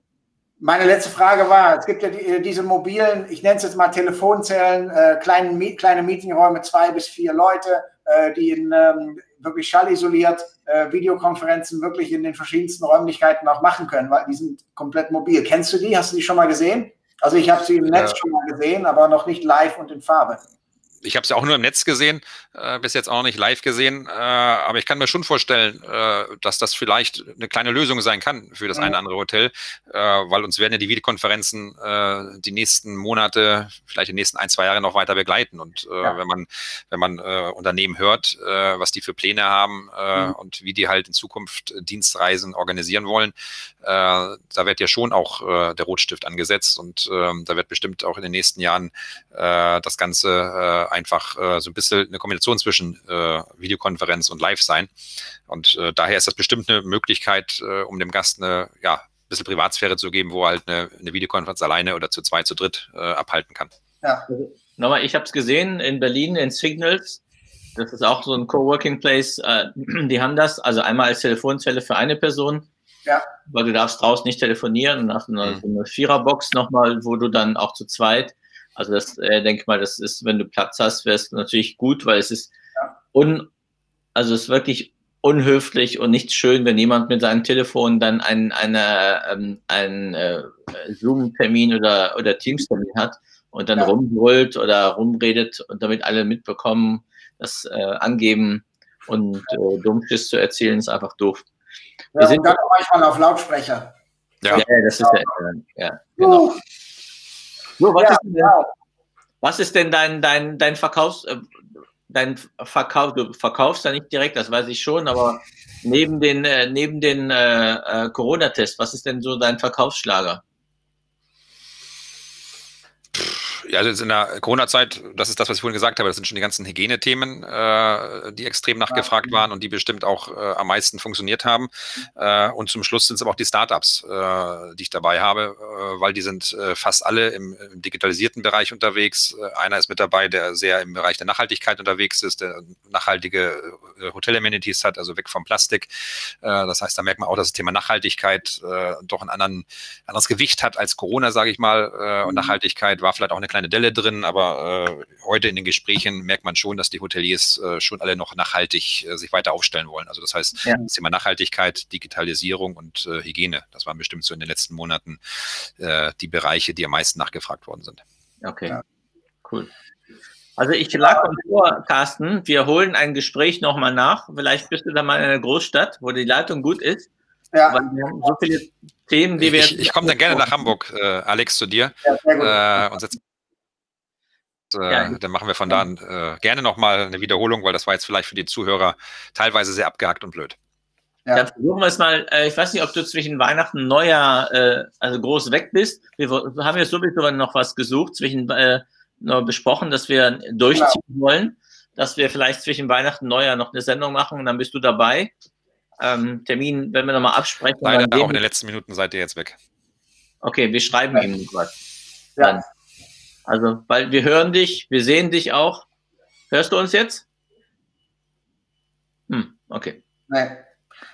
Meine letzte Frage war, es gibt ja die, äh, diese mobilen, ich nenne es jetzt mal Telefonzellen, äh, kleinen, kleine Meetingräume, zwei bis vier Leute, äh, die in ähm, wirklich schallisoliert äh, Videokonferenzen wirklich in den verschiedensten Räumlichkeiten auch machen können, weil die sind komplett mobil. Kennst du die? Hast du die schon mal gesehen? Also ich habe sie im Netz ja. schon mal gesehen, aber noch nicht live und in Farbe ich habe es ja auch nur im Netz gesehen, äh, bis jetzt auch noch nicht live gesehen, äh, aber ich kann mir schon vorstellen, äh, dass das vielleicht eine kleine Lösung sein kann für das ja. eine andere Hotel, äh, weil uns werden ja die Videokonferenzen äh, die nächsten Monate, vielleicht die nächsten ein, zwei Jahre noch weiter begleiten. Und äh, ja. wenn man, wenn man Unternehmen hört, was die für Pläne haben mhm. und wie die halt in Zukunft Dienstreisen organisieren wollen, da wird ja schon auch der Rotstift angesetzt und ähm, da wird bestimmt auch in den nächsten Jahren das Ganze einfach äh, so ein bisschen eine Kombination zwischen äh, Videokonferenz und Live sein. Und äh, daher ist das bestimmt eine Möglichkeit, äh, um dem Gast eine ja, bisschen Privatsphäre zu geben, wo er halt eine, eine Videokonferenz alleine oder zu zwei, zu dritt äh, abhalten kann. Ja. Nochmal, ich habe es gesehen in Berlin in Signals. Das ist auch so ein Coworking Place. Äh, die haben das, also einmal als Telefonzelle für eine Person. Ja. Weil du darfst draußen nicht telefonieren und hast eine, mhm. eine Viererbox nochmal, wo du dann auch zu zweit. Also das äh, denke ich mal, das ist, wenn du Platz hast, wäre es natürlich gut, weil es ist ja. un, also es ist wirklich unhöflich und nicht schön, wenn jemand mit seinem Telefon dann einen, eine, ähm, einen äh, Zoom-Termin oder, oder Teams-Termin hat und dann ja. rumbrüllt oder rumredet und damit alle mitbekommen, das äh, angeben und äh, Dummschiss zu erzählen, ist einfach doof. Ja, Wir sind dann manchmal auf Lautsprecher. Ja, ja das ist ja, ja genau. So, was, ja, ist denn, was, ist denn, dein, dein, dein Verkaufs, äh, dein Verkauf, du verkaufst ja nicht direkt, das weiß ich schon, aber neben den, äh, neben den äh, äh, Corona-Tests, was ist denn so dein Verkaufsschlager? Ja, also in der Corona-Zeit, das ist das, was ich vorhin gesagt habe, das sind schon die ganzen Hygienethemen, äh, die extrem nachgefragt waren und die bestimmt auch äh, am meisten funktioniert haben. Äh, und zum Schluss sind es aber auch die Startups, äh, die ich dabei habe, äh, weil die sind äh, fast alle im, im, digitalisierten Bereich unterwegs. einer ist mit dabei, der sehr im Bereich der Nachhaltigkeit unterwegs ist, der nachhaltige Hotel-Amenities hat, also weg vom Plastik. das heißt, da merkt man auch, dass das Thema Nachhaltigkeit doch ein anderen, anderes Gewicht hat als Corona, sage ich mal. und mhm. Nachhaltigkeit war vielleicht auch eine kleine kleine Delle drin, aber äh, heute in den Gesprächen merkt man schon, dass die Hoteliers äh, schon alle noch nachhaltig äh, sich weiter aufstellen wollen. Also das heißt, ja. das Thema Nachhaltigkeit, Digitalisierung und äh, Hygiene, das waren bestimmt so in den letzten Monaten äh, die Bereiche, die am meisten nachgefragt worden sind. Okay, ja. cool. Also ich lag uns vor, Carsten, wir holen ein Gespräch nochmal nach. Vielleicht bist du da mal in einer Großstadt, wo die Leitung gut ist. Ja. Weil wir haben so viele Themen, die wir. Ich, ich komme dann gerne nach Hamburg, äh, Alex, zu dir ja, äh, und setze äh, ja. Dann machen wir von da an äh, gerne nochmal eine Wiederholung, weil das war jetzt vielleicht für die Zuhörer teilweise sehr abgehackt und blöd. Ja. Dann versuchen wir es mal. Äh, ich weiß nicht, ob du zwischen Weihnachten und Neujahr äh, also groß weg bist. Wir, haben ja sowieso noch was gesucht, zwischen äh, noch besprochen, dass wir durchziehen genau. wollen, dass wir vielleicht zwischen Weihnachten und Neujahr noch eine Sendung machen und dann bist du dabei. Ähm, Termin, wenn wir nochmal absprechen. Leider auch in den letzten Minuten seid ihr jetzt weg. Okay, wir schreiben ja. ihm was. Ja. Dann. Also, weil wir hören dich, wir sehen dich auch. Hörst du uns jetzt? Hm, okay. Nein.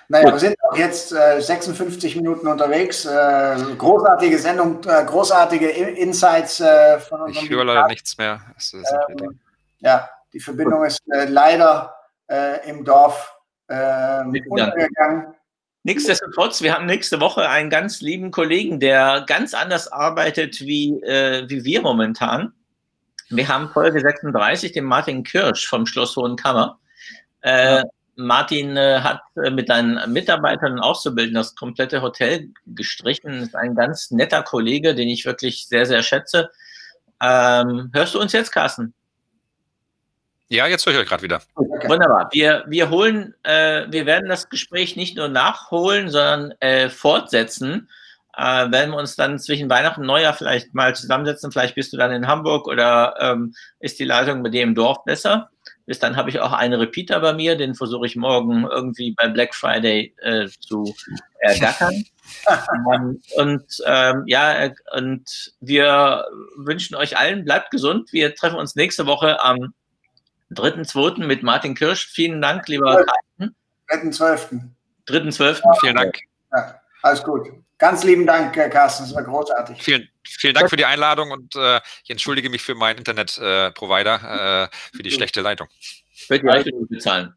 Naja, wir sind auch jetzt äh, 56 Minuten unterwegs. Äh, großartige Sendung, äh, großartige Insights äh, von unserem Ich höre leider nichts mehr. Ähm, ja, die Verbindung Gut. ist äh, leider äh, im Dorf untergegangen. Nichtsdestotrotz, wir haben nächste Woche einen ganz lieben Kollegen, der ganz anders arbeitet wie, äh, wie wir momentan. Wir haben Folge 36, den Martin Kirsch vom Schloss Hohenkammer. Äh, Martin äh, hat äh, mit seinen Mitarbeitern und Auszubildenden das komplette Hotel gestrichen. Ist ein ganz netter Kollege, den ich wirklich sehr, sehr schätze. Ähm, hörst du uns jetzt, Carsten? Ja, jetzt höre ich euch gerade wieder. Okay. Wunderbar. Wir, wir holen, äh, wir werden das Gespräch nicht nur nachholen, sondern äh, fortsetzen. Äh, werden wir uns dann zwischen Weihnachten und Neujahr vielleicht mal zusammensetzen. Vielleicht bist du dann in Hamburg oder ähm, ist die Leitung bei dir im Dorf besser. Bis dann habe ich auch einen Repeater bei mir, den versuche ich morgen irgendwie bei Black Friday äh, zu ergattern. [LAUGHS] ähm, und ähm, ja, und wir wünschen euch allen, bleibt gesund. Wir treffen uns nächste Woche am 3.2. mit Martin Kirsch. Vielen Dank, lieber Carsten. 3.12. 3.12. Ja, vielen Dank. Ja, alles gut. Ganz lieben Dank, Carsten. Das war großartig. Vielen, vielen Dank für die Einladung und äh, ich entschuldige mich für meinen Internetprovider, äh, für die schlechte Leitung. Ich werde die Rechnung bezahlen.